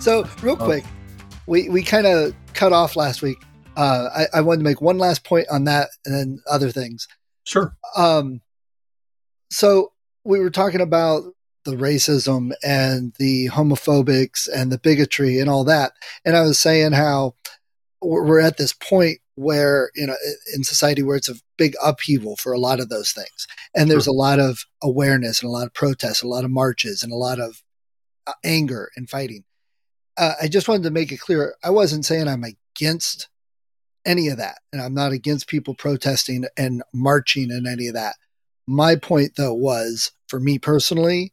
So, real Oh. quick, we, we kind of cut off last week. Uh, I, I wanted to make one last point on that and then other things. Sure. Um, so we were talking about the racism and the homophobics and the bigotry and all that. And I was saying how we're at this point where, you know, in society where it's a big upheaval for a lot of those things. And there's a lot of awareness and a lot of protests, a lot of marches and a lot of uh, anger and fighting. Uh, I just wanted to make it clear. I wasn't saying I'm against any of that. And I'm not against people protesting and marching and any of that. My point, though, was for me personally,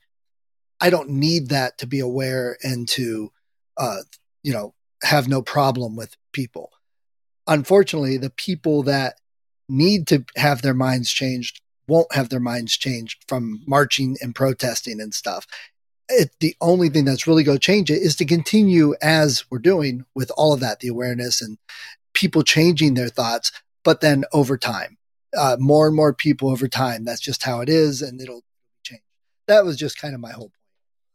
I don't need that to be aware and to, uh, you know, have no problem with people. Unfortunately, the people that need to have their minds changed won't have their minds changed from marching and protesting and stuff. It, the only thing that's really going to change it is to continue as we're doing with all of that, the awareness and people changing their thoughts, but then over time, uh, more and more people over time. That's just how it is, and it'll change. That was just kind of my whole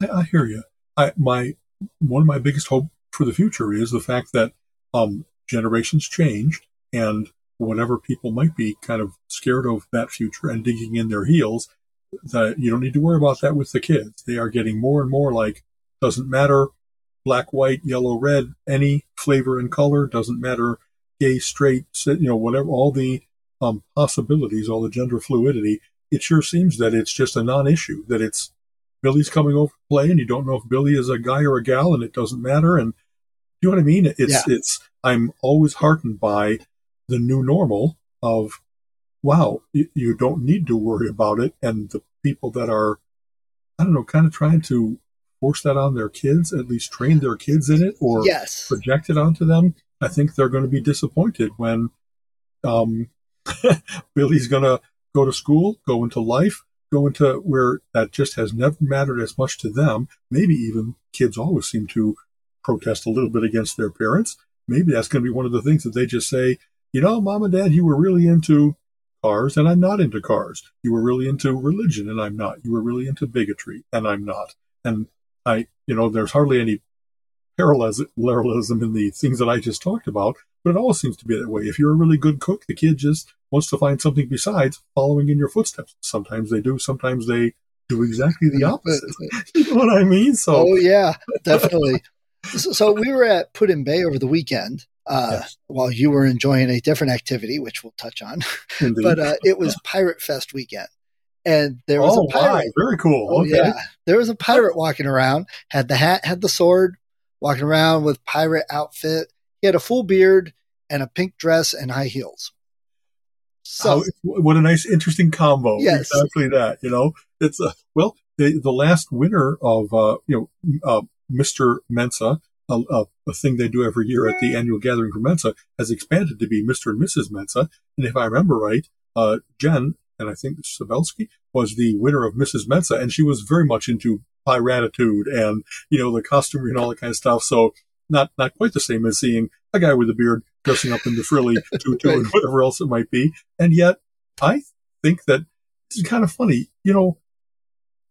point. I, I hear you. I, my one of my biggest hope for the future is the fact that um, generations change, and whatever people might be kind of scared of that future and digging in their heels, that you don't need to worry about that with the kids. They are getting more and more like doesn't matter black, white, yellow, red, any flavor and color doesn't matter. Gay, straight, you know, whatever, all the um, possibilities, all the gender fluidity. It sure seems that it's just a non-issue. That it's Billy's coming over to play, and you don't know if Billy is a guy or a gal, and it doesn't matter. And you know what I mean? It's Yeah. it's. I'm always heartened by the new normal of, wow, you, don't need to worry about it, and the people that are, I don't know, kind of trying to force that on their kids, at least train their kids in it, or Yes, project it onto them. I think they're going to be disappointed when um, Billy's going to go to school, go into life, go into where that just has never mattered as much to them. Maybe even kids always seem to protest a little bit against their parents. Maybe that's going to be one of the things that they just say, you know, mom and dad, you were really into cars and I'm not into cars. You were really into religion and I'm not. You were really into bigotry and I'm not. And I, you know, there's hardly any parallelism in the things that I just talked about, but it all seems to be that way. If you're a really good cook, the kid just wants to find something besides following in your footsteps. Sometimes they do, sometimes they do exactly the opposite. you know what I mean? So, oh yeah, definitely. so, so we were at Put in Bay over the weekend. Uh, Yes. While you were enjoying a different activity, which we'll touch on, but uh, it was Pirate Fest weekend, and there was oh, a pirate. my, very cool. Oh okay. yeah, there was a pirate walking around. Had the hat, had the sword, walking around with pirate outfit. He had a full beard and a pink dress and high heels. So How- what a nice, interesting combo. Yes. Exactly that. You know, it's uh, well, the the last winner of uh, you know, uh, Mr. Mensa, a, a, a thing they do every year at the annual gathering for Mensa, has expanded to be Mr. and Mrs. Mensa. And if I remember right, uh, Jen and I think Sabelsky was the winner of Mrs. Mensa, and she was very much into piratitude and you know the costumery and all that kind of stuff. So not not quite the same as seeing a guy with a beard dressing up in the frilly tutu and whatever else it might be. And yet, I think that this is kind of funny. You know,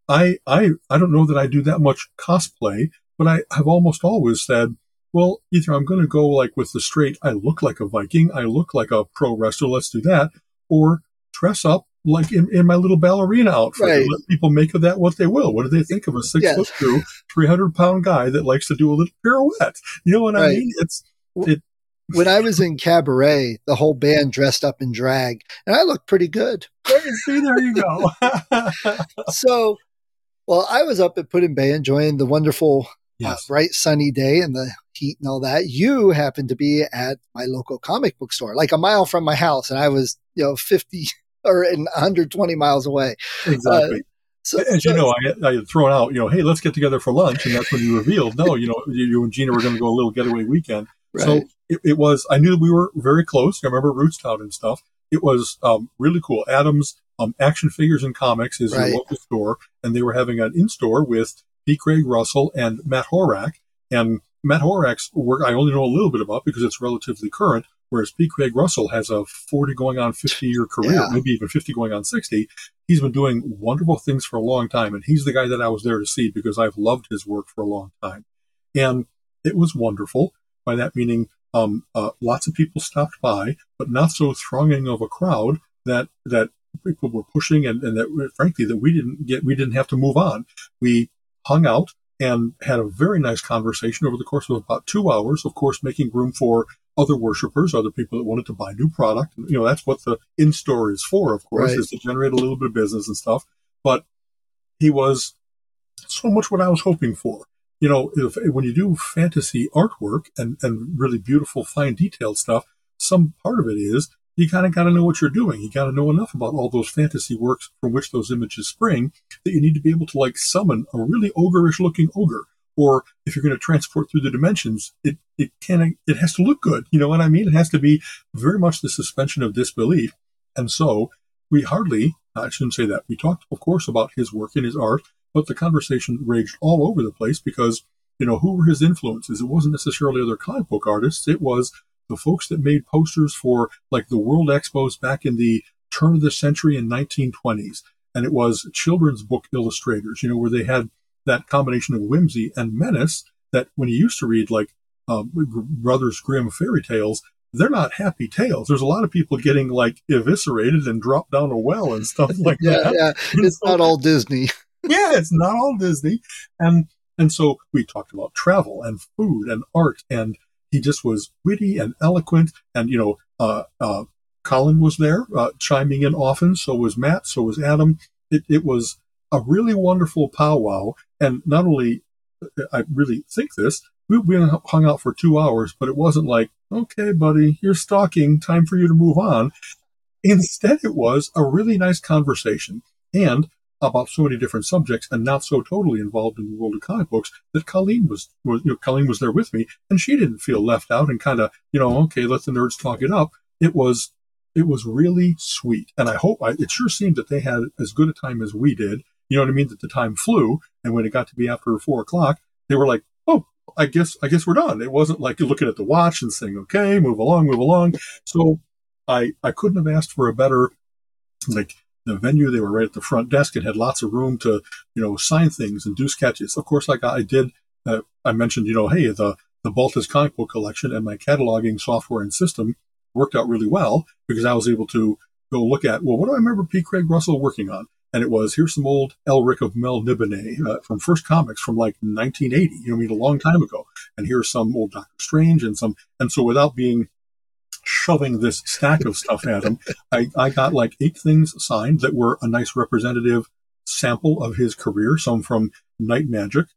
I I I don't know that I do that much cosplay, but I have almost always said, well, either I'm going to go like with the straight, I look like a Viking, I look like a pro wrestler, let's do that, or dress up like in, in my little ballerina outfit. Right. Let people make of that what they will. What do they think of a six Yes. foot two, three hundred pound guy that likes to do a little pirouette? You know what I mean? It's when I was in cabaret, the whole band dressed up in drag, and I looked pretty good. see there you go. so, well, I was up at Put in Bay enjoying the wonderful, uh, bright, sunny day and the heat and all that. You happened to be at my local comic book store, like a mile from my house, and I was, you know, 50, or in 120 miles away. Exactly. Uh, so, As you know, I, I, had thrown out, you know, hey, let's get together for lunch, and that's when you revealed, no, you know, you, and Gina were going to go a little getaway weekend. Right. So it, it, was. I knew we were very close. I remember Rootstown and stuff. It was um, really cool. Adams um, Action Figures and Comics is right. local store, and they were having an in store with P. Craig Russell and Matt Horak. And Matt Horak's work I only know a little bit about because it's relatively current, whereas P. Craig Russell has a 40 going on 50 year career, yeah. maybe even 50 going on 60. He's been doing wonderful things for a long time, and he's the guy that I was there to see because I've loved his work for a long time. And it was wonderful. By that meaning, um, uh, lots of people stopped by, but not so thronging of a crowd that that people were pushing, and, and that frankly that we didn't get we didn't have to move on. We hung out and had a very nice conversation over the course of about two hours. Of course, making room for other worshipers, other people that wanted to buy new product. You know, that's what the in store is for, of course, right. is to generate a little bit of business and stuff. But he was so much what I was hoping for. You know, if, when you do fantasy artwork and, and really beautiful, fine, detailed stuff, some part of it is you kind of got to know what you're doing. You got to know enough about all those fantasy works from which those images spring that you need to be able to like summon a really ogreish looking ogre. Or if you're going to transport through the dimensions, it, it can, it has to look good. You know what I mean? It has to be very much the suspension of disbelief. And so we hardly, I shouldn't say that. We talked, of course, about his work and his art, but the conversation raged all over the place because, you know, who were his influences? It wasn't necessarily other comic book artists. It was the folks that made posters for like the World Expos back in the turn of the century in 1920s. And it was children's book illustrators, you know, where they had that combination of whimsy and menace that when you used to read like uh, Brothers Grimm fairy tales, they're not happy tales. There's a lot of people getting like eviscerated and dropped down a well and stuff like yeah, that. Yeah, it's so, not all Disney. yeah, it's not all Disney. And and so we talked about travel and food and art and he just was witty and eloquent. And, you know, uh, uh, Colin was there, uh, chiming in often. So was Matt. So was Adam. It, it was a really wonderful powwow. And not only, I really think this, we, we hung out for two hours, but it wasn't like, okay, buddy, you're stalking, time for you to move on. Instead, it was a really nice conversation. And about so many different subjects and not so totally involved in the world of comic books that Colleen was, was you know, Colleen was there with me and she didn't feel left out and kind of, you know, okay, let the nerds talk it up. It was, it was really sweet. And I hope I, it sure seemed that they had as good a time as we did. You know what I mean? That the time flew. And when it got to be after four o'clock, they were like, Oh, I guess, I guess we're done. It wasn't like looking at the watch and saying, okay, move along, move along. So I, I couldn't have asked for a better, like, the venue. They were right at the front desk and had lots of room to, you know, sign things and do sketches. Of course, like I did, uh, I mentioned, you know, hey, the, the Baltus comic book collection and my cataloging software and system worked out really well because I was able to go look at, well, what do I remember P. Craig Russell working on? And it was, here's some old Elric of Melniboné uh, from First Comics from like 1980, you know, I mean, a long time ago. And here's some old Doctor Strange and some, and so without being shoving this stack of stuff at him. I, I got like eight things signed that were a nice representative sample of his career, some from Night Magic,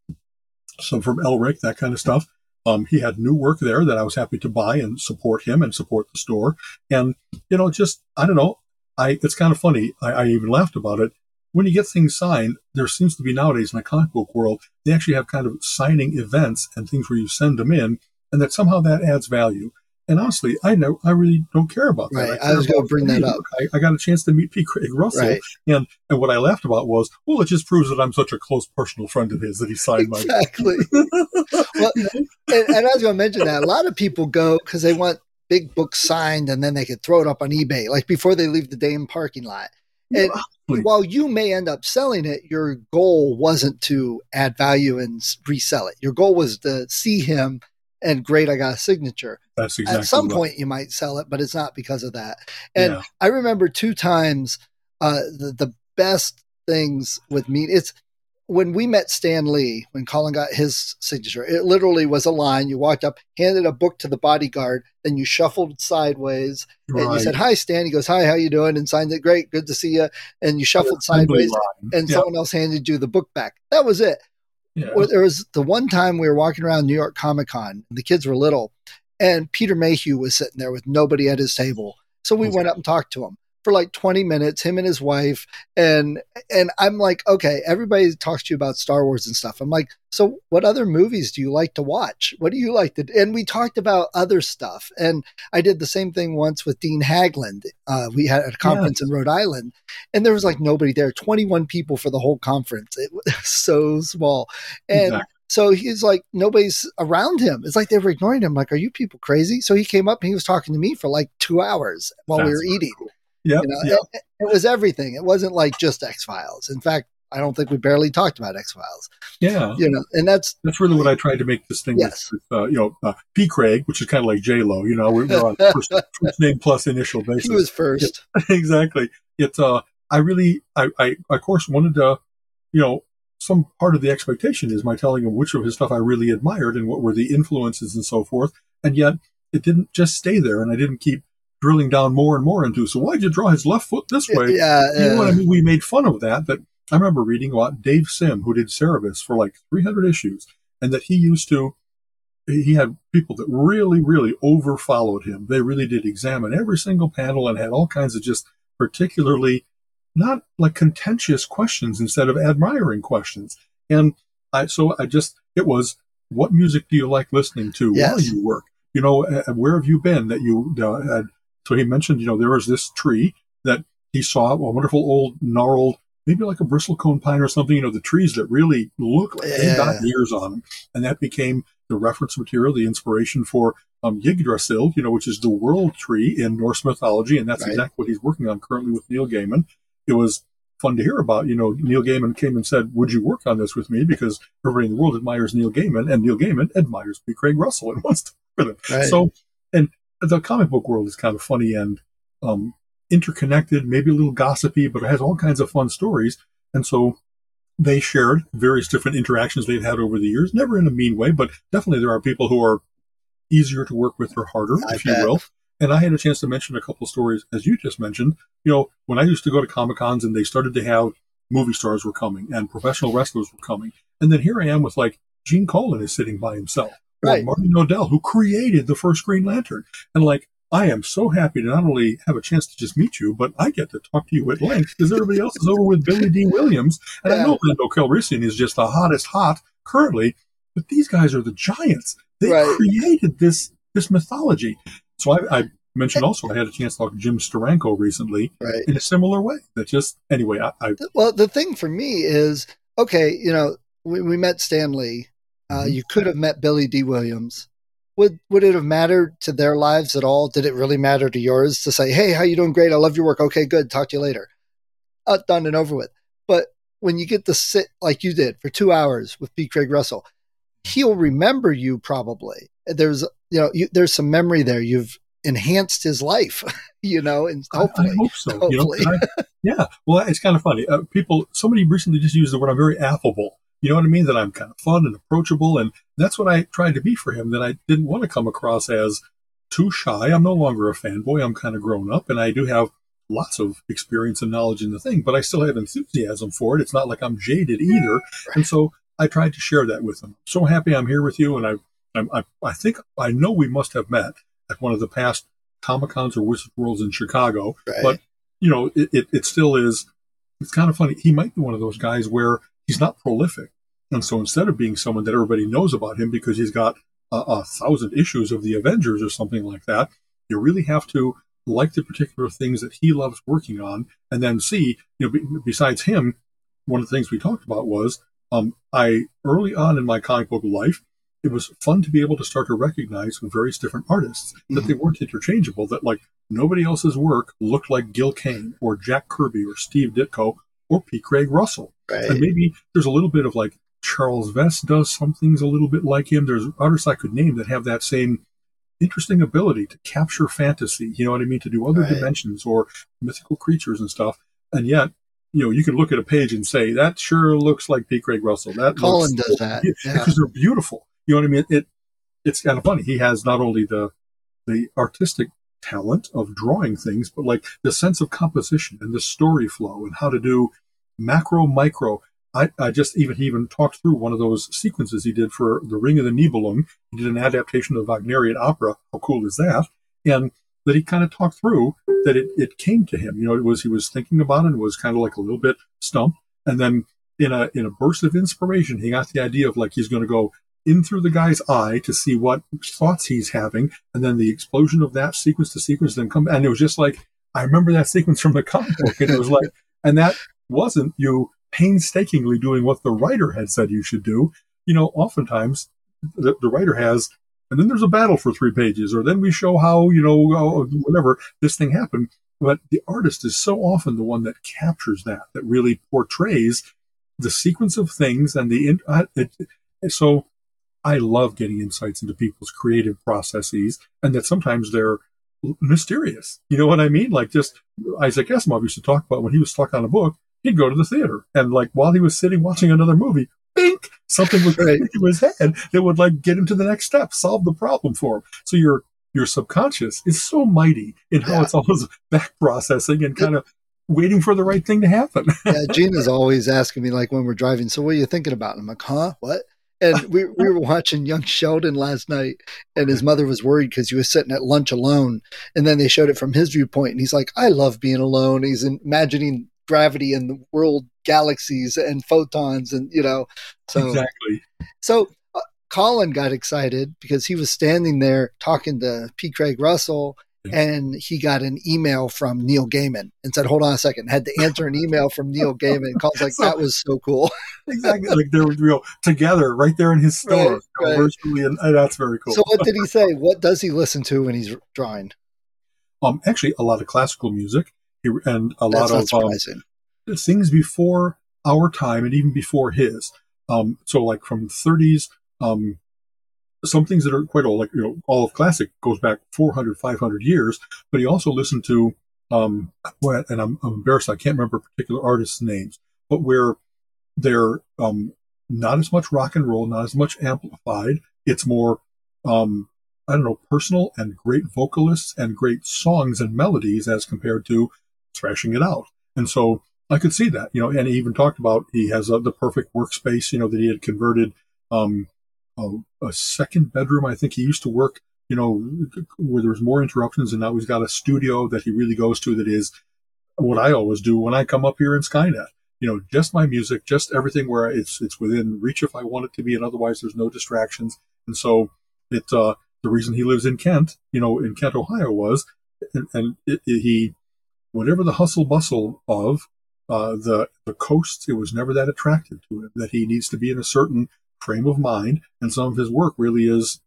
some from Elric, that kind of stuff. Um, he had new work there that I was happy to buy and support him and support the store. And, you know, just, I don't know. I, it's kind of funny. I, I even laughed about it. When you get things signed, there seems to be nowadays in the comic book world, they actually have kind of signing events and things where you send them in and that somehow that adds value. And honestly, I know I really don't care about that. Right. I, I was going to bring that up. I, I, got a chance to meet P. Craig Russell, right. and and what I laughed about was, well, it just proves that I'm such a close personal friend of his that he signed my exactly. well, and, and I was going to mention that a lot of people go because they want big books signed, and then they could throw it up on eBay, like before they leave the damn parking lot. And while you may end up selling it, your goal wasn't to add value and resell it. Your goal was to see him and great, I got a signature. That's exactly. At some right. point, you might sell it, but it's not because of that. And yeah. I remember two times uh, the the best things with me. It's when we met Stan Lee, when Colin got his signature, it literally was a line. You walked up, handed a book to the bodyguard, then you shuffled sideways, right. and you said, "Hi, Stan." He goes, "Hi, how you doing?" And signed it. Great, good to see you. And you shuffled sideways, and yeah. someone else handed you the book back. That was it. Yeah. There was the one time we were walking around New York Comic Con, the kids were little, and Peter Mayhew was sitting there with nobody at his table. So we went up and talked to him. For like 20 minutes, him and his wife. And, and I'm like, okay, everybody talks to you about Star Wars and stuff. I'm like, so what other movies do you like to watch? What do you like to, and we talked about other stuff. And I did the same thing once with Dean Haglund. Uh, we had a conference yeah. in Rhode Island and there was like nobody there, 21 people for the whole conference. It was so small. And, exactly. So he's like, nobody's around him. It's like they were ignoring him. Like, are you people crazy? So he came up and he was talking to me for like two hours while That's we were eating. Cool. Yeah, you know, yep. it, it, was everything. It wasn't like just X Files. In fact, I don't think we barely talked about X Files. Yeah, you know, and that's that's really what I tried to make this thing yes. with, uh, you know, uh, P. Craig, which is kind of like J Lo. You know, we're, we're on first, first, name plus initial basis. He was first, exactly. It's uh, I really, I, I, of course, wanted to, you know, some part of the expectation is my telling him which of his stuff I really admired and what were the influences and so forth. And yet it didn't just stay there, and I didn't keep drilling down more and more into. So why'd you draw his left foot this way? Yeah, you know what I mean. We made fun of that. That I remember reading about Dave Sim, who did Cerebus for like 300 issues, and that he used to. He had people that really, really over followed him. They really did examine every single panel and had all kinds of just particularly not like contentious questions instead of admiring questions. And I, so I just, it was, what music do you like listening to yes. while you work? You know, uh, where have you been that you uh, had so he mentioned, you know, there was this tree that he saw, a wonderful old gnarled, maybe like a bristlecone pine or something, you know, the trees that really look like yeah. they got years on them. And that became the reference material, the inspiration for um, Yggdrasil, you know, which is the world tree in Norse mythology. And that's right. exactly what he's working on currently with Neil Gaiman. It was fun to hear about. You know, Neil Gaiman came and said, would you work on this with me? Because everybody in the world admires Neil Gaiman and Neil Gaiman admires P. Craig Russell and wants to work with him. Right. So, the comic book world is kind of funny and um, interconnected, maybe a little gossipy, but it has all kinds of fun stories. And so they shared various different interactions they've had over the years, never in a mean way, but definitely there are people who are easier to work with or harder, I if bet. you will. And I had a chance to mention a couple stories, as you just mentioned. You know, when I used to go to Comic Cons and they started to have movie stars were coming and professional wrestlers were coming. And then here I am with like Gene Colan is sitting by himself right. Martin Nodell, who created the first Green Lantern. And like, I am so happy to not only have a chance to just meet you, but I get to talk to you at length because everybody else is over with Billy Dee Williams. And yeah. I know Lando Calrissian is just the hottest hot currently, but these guys are the giants. They right. created this this mythology. So I, I, mentioned also I had a chance to talk to Jim Steranko recently right. in a similar way. That just anyway, I, I well the thing for me is okay, you know, we, we met Stan Lee uh, mm-hmm. you could have met Billy Dee Williams. Would would it have mattered to their lives at all? Did it really matter to yours to say, "Hey, how you doing? Great. I love your work. Okay, good. Talk to you later." Uh, done and over with. But when you get to sit like you did for two hours with P. Craig Russell, he'll remember you probably. There's you know you, there's some memory there. You've enhanced his life, you know, and hopefully, I, I hope so. Hopefully. You know, I, yeah. Well, it's kind of funny. Uh, people, somebody recently just used the word. I'm very affable. You know what I mean? That I'm kind of fun and approachable. And that's what I tried to be for him, that I didn't want to come across as too shy. I'm no longer a fanboy. I'm kind of grown up and I do have lots of experience and knowledge in the thing, but I still have enthusiasm for it. It's not like I'm jaded either. And so I tried to share that with him. So happy I'm here with you. And I, I, I think, I know we must have met at one of the past Comic Cons or Wizard Worlds in Chicago, right. but you know, it, it, it still is, it's kind of funny. He might be one of those guys where he's not prolific, and so instead of being someone that everybody knows about him because he's got a, a thousand issues of the Avengers or something like that, you really have to like the particular things that he loves working on and then see, you know, b- besides him, one of the things we talked about was um, I early on in my comic book life, it was fun to be able to start to recognize various different artists mm-hmm. that they weren't interchangeable, that like nobody else's work looked like Gil Kane or Jack Kirby or Steve Ditko or P. Craig Russell. Right. And maybe there's a little bit of like Charles Vess does some things a little bit like him. There's artists I could name that have that same interesting ability to capture fantasy, you know what I mean, to do other right. dimensions or mythical creatures and stuff. And yet, you know, you can look at a page and say, that sure looks like P. Craig Russell. That Colin looks, does that. Yeah. Because they're beautiful. You know what I mean? It, it's kind of funny. He has not only the, the artistic talent of drawing things, but like the sense of composition and the story flow and how to do macro, micro. I, I just even he even talked through one of those sequences he did for the Ring of the Nibelung. He did an adaptation of the Wagnerian opera. How cool is that? And that he kind of talked through that it, it came to him. You know, it was he was thinking about it and was kind of like a little bit stumped. And then in a in a burst of inspiration, he got the idea of like he's going to go in through the guy's eye to see what thoughts he's having, and then the explosion of that sequence to sequence, then come. And it was just like I remember that sequence from the comic book, and it was like, and that wasn't you painstakingly doing what the writer had said you should do. You know, oftentimes the, the writer has, and then there's a battle for three pages, or then we show how you know whatever this thing happened. But the artist is so often the one that captures that, that really portrays the sequence of things and the uh, it, so I love getting insights into people's creative processes and that sometimes they're mysterious. You know what I mean? Like just Isaac Asimov used to talk about when he was stuck on a book, he'd go to the theater and like while he was sitting watching another movie, bink, something would right. into his head that would like get him to the next step, solve the problem for him. So your your subconscious is so mighty in how yeah. it's always back processing and kind of waiting for the right thing to happen. yeah, Gina's always asking me like when we're driving, so what are you thinking about? And I'm like, huh? What? And we, we were watching Young Sheldon last night, and his mother was worried because he was sitting at lunch alone. And then they showed it from his viewpoint, and he's like, I love being alone. He's imagining gravity and the world galaxies and photons, and you know, so exactly. So uh, Colin got excited because he was standing there talking to P. Craig Russell and he got an email from Neil Gaiman and said, "Hold on a second. Had to answer an email from Neil Gaiman. Calls like so, that was so cool. exactly, like they were real together right there in his store, right, right. and, and that's very cool. So, what did he say? What does he listen to when he's drawing? Um, actually, a lot of classical music and a lot of um, things before our time and even before his. Um, so like from the 30s, um, some things that are quite old, like, you know, all of classic goes back 400, 500 years, but he also listened to, um, and I'm, I'm embarrassed, I can't remember particular artists' names, but where they're, um, not as much rock and roll, not as much amplified. It's more, um, I don't know, personal and great vocalists and great songs and melodies as compared to thrashing it out. And so I could see that, you know, and he even talked about he has uh, the perfect workspace, you know, that he had converted, um, a, a second bedroom. I think he used to work, you know, where there was more interruptions, and now he's got a studio that he really goes to. That is what I always do when I come up here in Skynet. You know, just my music, just everything where it's it's within reach if I want it to be, and otherwise there's no distractions. And so it uh, the reason he lives in Kent, you know, in Kent, Ohio, was and, and it, it, he whatever the hustle bustle of uh, the the coast, it was never that attractive to him. That he needs to be in a certain frame of mind, and some of his work really is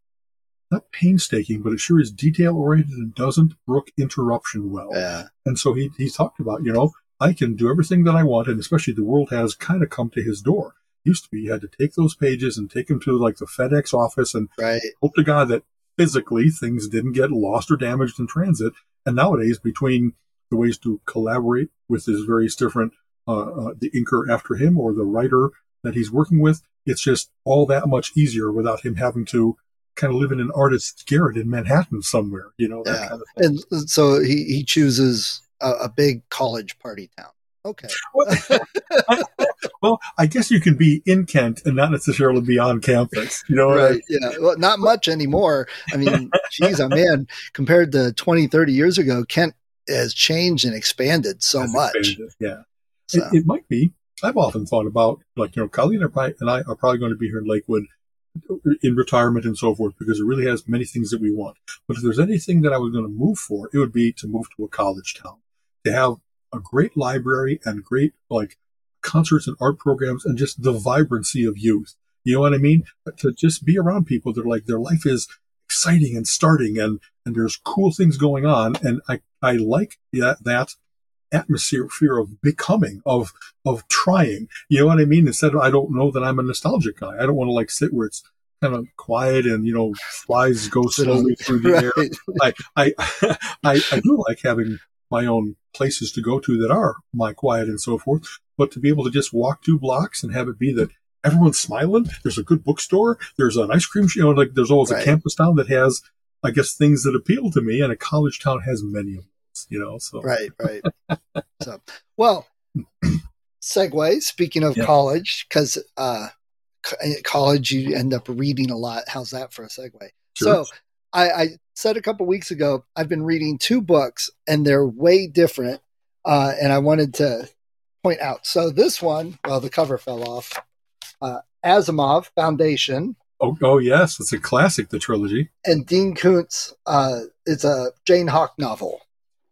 not painstaking, but it sure is detail oriented and doesn't brook interruption well. Yeah. And so he he talked about, you know, I can do everything that I want, and especially the world has kind of come to his door. It used to be you had to take those pages and take them to like the FedEx office and right. hope to God that physically things didn't get lost or damaged in transit. And nowadays, between the ways to collaborate with his various different uh, uh, the inker after him or the writer that he's working with, it's just all that much easier without him having to kind of live in an artist's garret in Manhattan somewhere, you know, that yeah. kind of thing. And so he, he chooses a, a big college party town. Okay. well, I guess you can be in Kent and not necessarily be on campus. You know, right? I mean? Yeah. Well, not much anymore. I mean, geez, oh man, compared to 20, 30 years ago, Kent has changed and expanded so much. Expanded, yeah. So. It, it, might be. I've often thought about, like, you know, Colleen and I are probably going to be here in Lakewood in retirement and so forth because it really has many things that we want. But if there's anything that I was going to move for, it would be to move to a college town, to have a great library and great, like, concerts and art programs and just the vibrancy of youth. You know what I mean? To just be around people that are like, their life is exciting and starting and, and there's cool things going on. And I, I like that, that atmosphere of becoming, of of trying. You know what I mean? Instead of I don't know that I'm a nostalgic guy. I don't want to like sit where it's kind of quiet and you know flies go slowly through the right. air. I, I I I do like having my own places to go to that are my quiet and so forth. But to be able to just walk two blocks and have it be that everyone's smiling, there's a good bookstore, there's an ice cream, you know, like there's always right. a campus town that has, I guess, things that appeal to me, and a college town has many of them you know. So right, right. so well, segue. Speaking of yeah. college, because uh, college you end up reading a lot. How's that for a segue? Sure. So I, I said a couple weeks ago, I've been reading two books and they're way different. Uh, and I wanted to point out. So this one, well, the cover fell off. Uh, Asimov Foundation. Oh, oh yes, it's a classic, the trilogy. And Dean Koontz, uh, it's a Jane Hawk novel.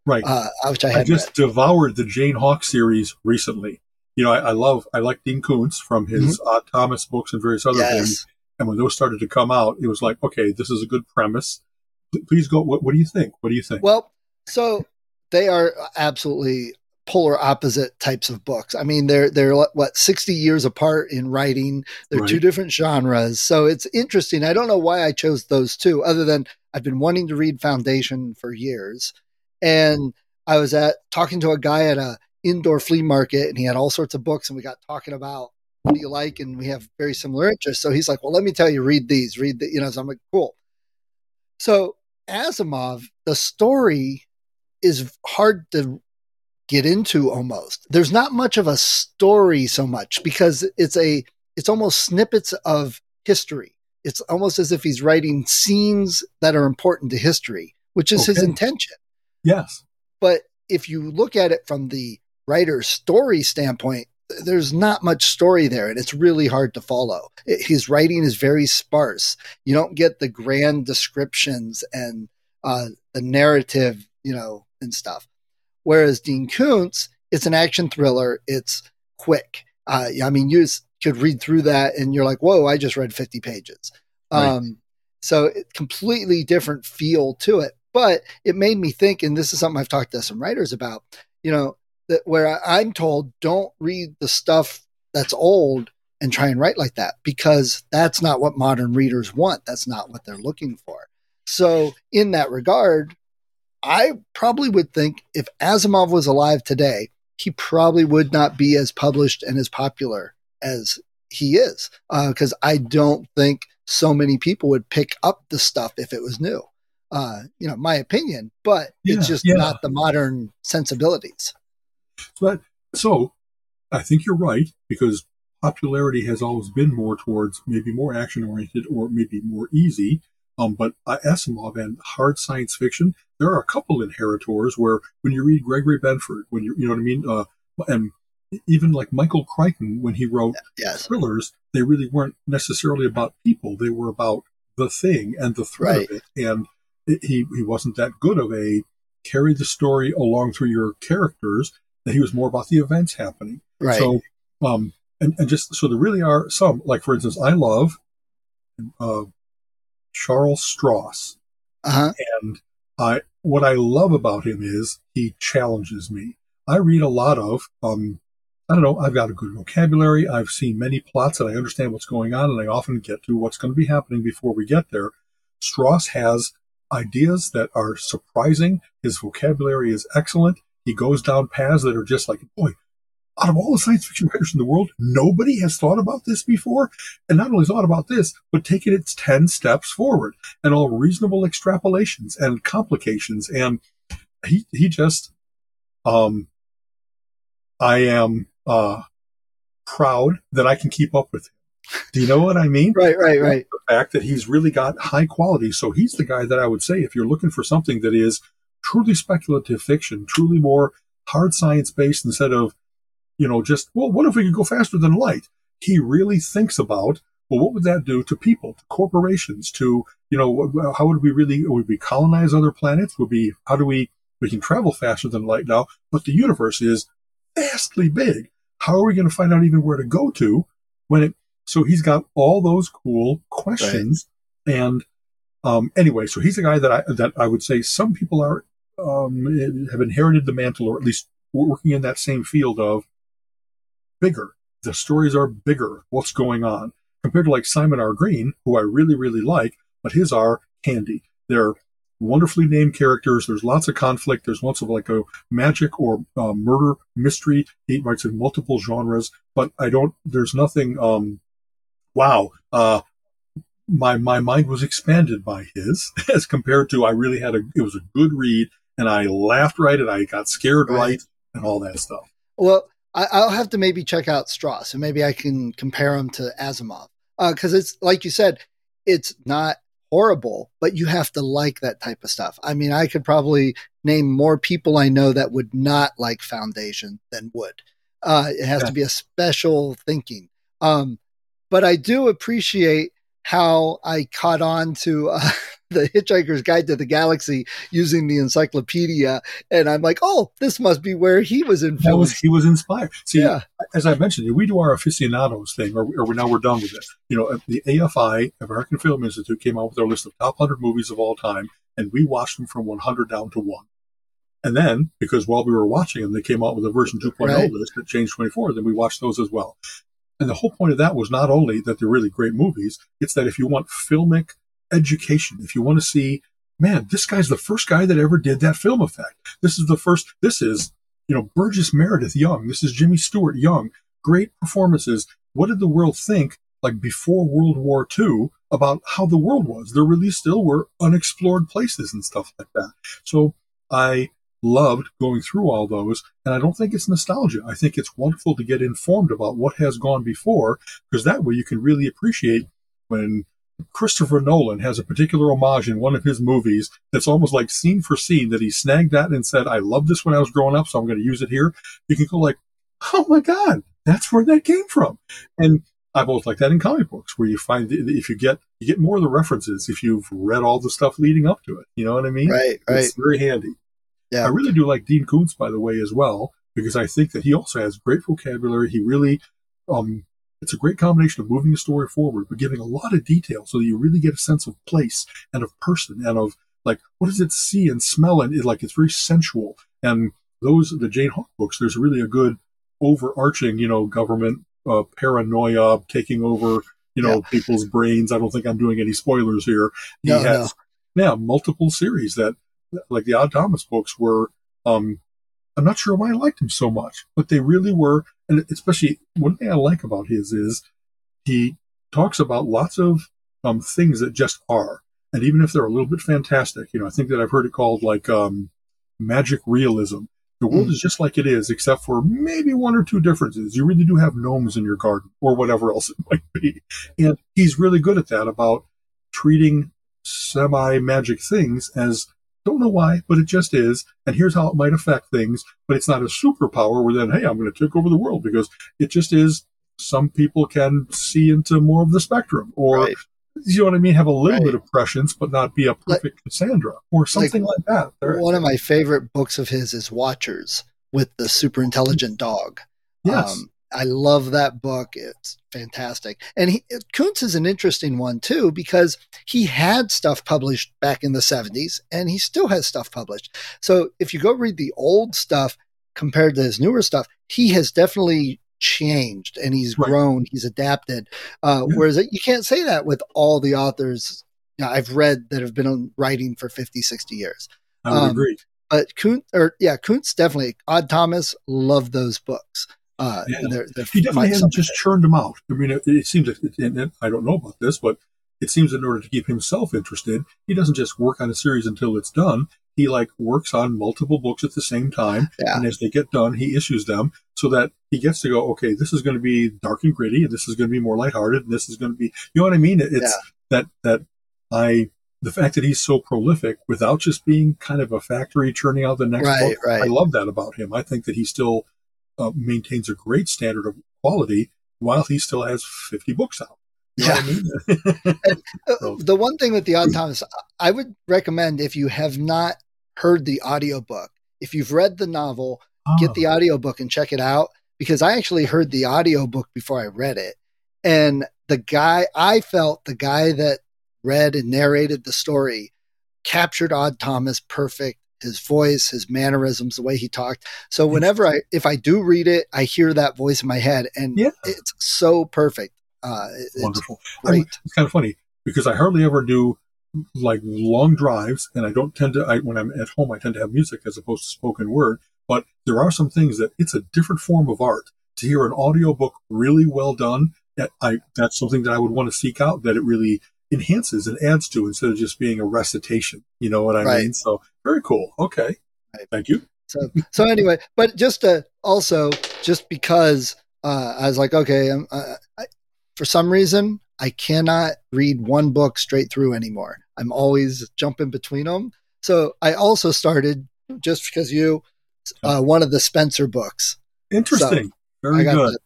Right. Uh, which I, I just read. devoured the Jane Hawk series recently. You know, I, I love, I like Dean Koontz from his mm-hmm. Thomas books and various other yes. things. And when those started to come out, it was like, okay, this is a good premise. Please go. What, what do you think? What do you think? Well, so they are absolutely polar opposite types of books. I mean, they're they're what sixty years apart in writing. They're right. two different genres, so it's interesting. I don't know why I chose those two, other than I've been wanting to read Foundation for years, and I was at talking to a guy at a indoor flea market, and he had all sorts of books, and we got talking about what do you like, and we have very similar interests. So he's like, well, let me tell you, read these, read the, you know. So I'm like, cool. So Asimov, the story is hard to get into almost. There's not much of a story so much because it's a it's almost snippets of history. It's almost as if he's writing scenes that are important to history, which is okay. his intention. Yes. But if you look at it from the writer's story standpoint, there's not much story there and it's really hard to follow. It, his writing is very sparse. You don't get the grand descriptions and uh, the narrative, you know, and stuff. Whereas Dean Koontz, it's an action thriller. It's quick. Uh, I mean, you could read through that and you're like, whoa, I just read 50 pages. Right. Um, so completely different feel to it. But it made me think, and this is something I've talked to some writers about, you know, that where I'm told don't read the stuff that's old and try and write like that because that's not what modern readers want. That's not what they're looking for. So, in that regard, I probably would think if Asimov was alive today, he probably would not be as published and as popular as he is. Because uh, I don't think so many people would pick up the stuff if it was new. Uh, you know, my opinion, but yeah, it's just yeah. not the modern sensibilities. But so I think you're right because popularity has always been more towards maybe more action oriented or maybe more easy. Um, but uh, Asimov and hard science fiction, there are a couple inheritors where when you read Gregory Benford, when you, you know what I mean? Uh, and even like Michael Crichton, when he wrote yes. thrillers, they really weren't necessarily about people. They were about the thing and the threat right. of it. And it, he, he wasn't that good of a carry the story along through your characters that he was more about the events happening. Right. So, um, and, and just so there really are some, like for instance, I love, uh, Charles Stross. Uh-huh. And I, what I love about him is he challenges me. I read a lot of, um, I don't know, I've got a good vocabulary. I've seen many plots and I understand what's going on and I often get to what's going to be happening before we get there. Stross has ideas that are surprising. His vocabulary is excellent. He goes down paths that are just like, boy, out of all the science fiction writers in the world, nobody has thought about this before. And not only thought about this, but taken it 10 steps forward and all reasonable extrapolations and complications. And he, he just, um, I am, uh, proud that I can keep up with him. Do you know what I mean? right, right, right. The fact that he's really got high quality. So he's the guy that I would say, if you're looking for something that is truly speculative fiction, truly more hard science based instead of you know, just, well, what if we could go faster than light? He really thinks about, well, what would that do to people, to corporations, to, you know, how would we really, would we colonize other planets? Would we, how do we, we can travel faster than light now, but the universe is vastly big. How are we going to find out even where to go to when it, so he's got all those cool questions. Right. And, um, anyway, so he's a guy that I, that I would say some people are, um, have inherited the mantle or at least working in that same field of bigger. The stories are bigger. What's going on compared to like Simon R. Green, who I really, really like, but his are handy. They're wonderfully named characters. There's lots of conflict. There's lots of like a magic or uh, murder mystery. He writes in multiple genres, but I don't, there's nothing, um, wow, uh, my, my mind was expanded by his as compared to I really had a, it was a good read and I laughed right and I got scared right, right and all that stuff. Well, I, will have to maybe check out Stross and maybe I can compare him to Asimov because uh, it's like you said, it's not horrible, but you have to like that type of stuff. I mean, I could probably name more people I know that would not like Foundation than would. Uh, it has yeah. to be a special thinking. Um, but I do appreciate how I caught on to uh, the Hitchhiker's Guide to the Galaxy using the encyclopedia, and I'm like, oh, this must be where he was influenced. That was he was inspired. See, yeah. as I mentioned, we do our aficionados thing, or, or now we're done with it. You know, the AFI, American Film Institute, came out with their list of top 100 movies of all time, and we watched them from 100 down to one. And then, because while we were watching them, they came out with a version 2.0 right. list that changed 24. Then we watched those as well. And the whole point of that was not only that they're really great movies, it's that if you want filmic education, if you want to see, man, this guy's the first guy that ever did that film effect. This is the first, this is, you know, Burgess Meredith young. This is Jimmy Stewart young. Great performances. What did the world think, like before World War II, about how the world was? There really still were unexplored places and stuff like that. So I loved going through all those. And I don't think it's nostalgia. I think it's wonderful to get informed about what has gone before, because that way you can really appreciate when Christopher Nolan has a particular homage in one of his movies that's almost like scene for scene that he snagged that and said, I love this when I was growing up, so I'm going to use it here. You can go like, oh my God, that's where that came from. And I've always liked that in comic books where you find if you get, you get more of the references if you've read all the stuff leading up to it. You know what I mean? Right, right. It's very handy. Yeah. I really do like Dean Koontz, by the way, as well, because I think that he also has great vocabulary. He really, um, it's a great combination of moving the story forward, but giving a lot of detail so that you really get a sense of place and of person and of like, what does it see and smell? And it, like, it's very sensual. And those, the Jane Hawk books, there's really a good overarching, you know, government uh, paranoia taking over, you know, yeah. people's brains. I don't think I'm doing any spoilers here. He no, has, no. yeah, multiple series that like the Odd Thomas books were, um, I'm not sure why I liked them so much, but they really were. And especially one thing I like about his is he talks about lots of um, things that just are. And even if they're a little bit fantastic, you know, I think that I've heard it called like um, magic realism. The world mm. is just like it is, except for maybe one or two differences. You really do have gnomes in your garden or whatever else it might be. And he's really good at that about treating semi magic things as don't know why, but it just is. And here's how it might affect things. But it's not a superpower where then, hey, I'm going to take over the world because it just is. Some people can see into more of the spectrum or, right. you know what I mean? Have a little right. bit of prescience, but not be a perfect like, Cassandra or something like, like that. There, one of my favorite books of his is Watchers with the super intelligent dog. Yes. Um, I love that book. It's fantastic. And he, Koontz is an interesting one too because he had stuff published back in the 70s and he still has stuff published. So if you go read the old stuff compared to his newer stuff, he has definitely changed and he's right. grown, he's adapted. Uh, yeah. Whereas you can't say that with all the authors I've read that have been writing for 50, 60 years. I would um, agree. But Koontz, or yeah, Koontz definitely. Odd Thomas loved those books. Uh, yeah. they're, they're he definitely hasn't just churned them out. I mean, it, it seems that, and I don't know about this, but it seems in order to keep himself interested, he doesn't just work on a series until it's done. He like works on multiple books at the same time, yeah. and as they get done, he issues them so that he gets to go. Okay, this is going to be dark and gritty, and this is going to be more lighthearted, and this is going to be. You know what I mean? It's yeah. that that I the fact that he's so prolific without just being kind of a factory churning out the next right, book. Right. I love that about him. I think that he still uh, maintains a great standard of quality while he still has 50 books out. You yeah. I mean? and, uh, the one thing with the Odd Thomas, I would recommend if you have not heard the audiobook, if you've read the novel, get the audiobook and check it out because I actually heard the audiobook before I read it. And the guy, I felt the guy that read and narrated the story captured Odd Thomas perfect his voice, his mannerisms, the way he talked. So whenever I, if I do read it, I hear that voice in my head, and yeah. it's so perfect. Uh, it's Wonderful. Great. I mean, it's kind of funny because I hardly ever do like long drives, and I don't tend to. I, when I'm at home, I tend to have music as opposed to spoken word. But there are some things that it's a different form of art. To hear an audiobook really well done, That I that's something that I would want to seek out. That it really enhances and adds to instead of just being a recitation. You know what I right. mean? So very cool. Okay. Right. Thank you. So, so anyway, but just to also, just because uh, I was like, okay, uh, I, for some reason, I cannot read one book straight through anymore. I'm always jumping between them. So I also started just because you uh, one of the Spencer books. Interesting. So Very good.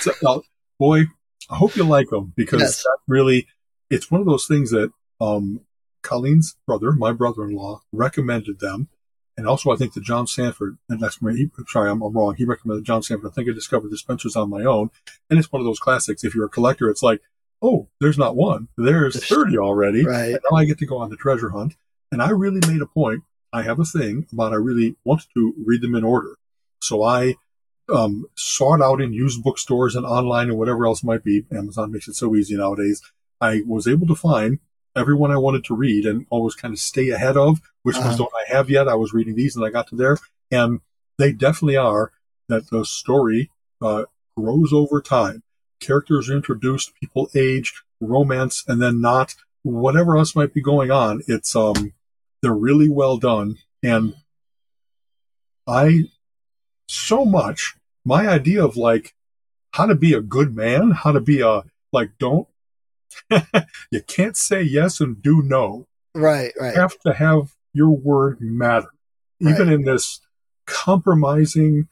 So, uh, boy, I hope you like them because yes. that really, it's one of those things that um, Colleen's brother, my brother-in-law, recommended them. And also, I think that John Sandford, and that's my, he, sorry, I'm, I'm, wrong. He recommended John Sandford. I think I discovered the Spensers on my own. And it's one of those classics. If you're a collector, it's like, oh, there's not one. There's 30 already. Right. And now I get to go on the treasure hunt. And I really made a point. I have a thing about I really want to read them in order. So I um, sought out in used bookstores and online and whatever else might be. Amazon makes it so easy nowadays. I was able to find everyone I wanted to read and always kind of stay ahead of which uh-huh. ones don't I have yet. I was reading these and I got to there, and they definitely are that the story uh, grows over time. Characters are introduced, people age, romance, and then not whatever else might be going on. It's um, they're really well done, and I so much my idea of like how to be a good man, how to be a like don't you can't say yes and do no. Right, right. You have to have your word matter. Even right. in this compromising,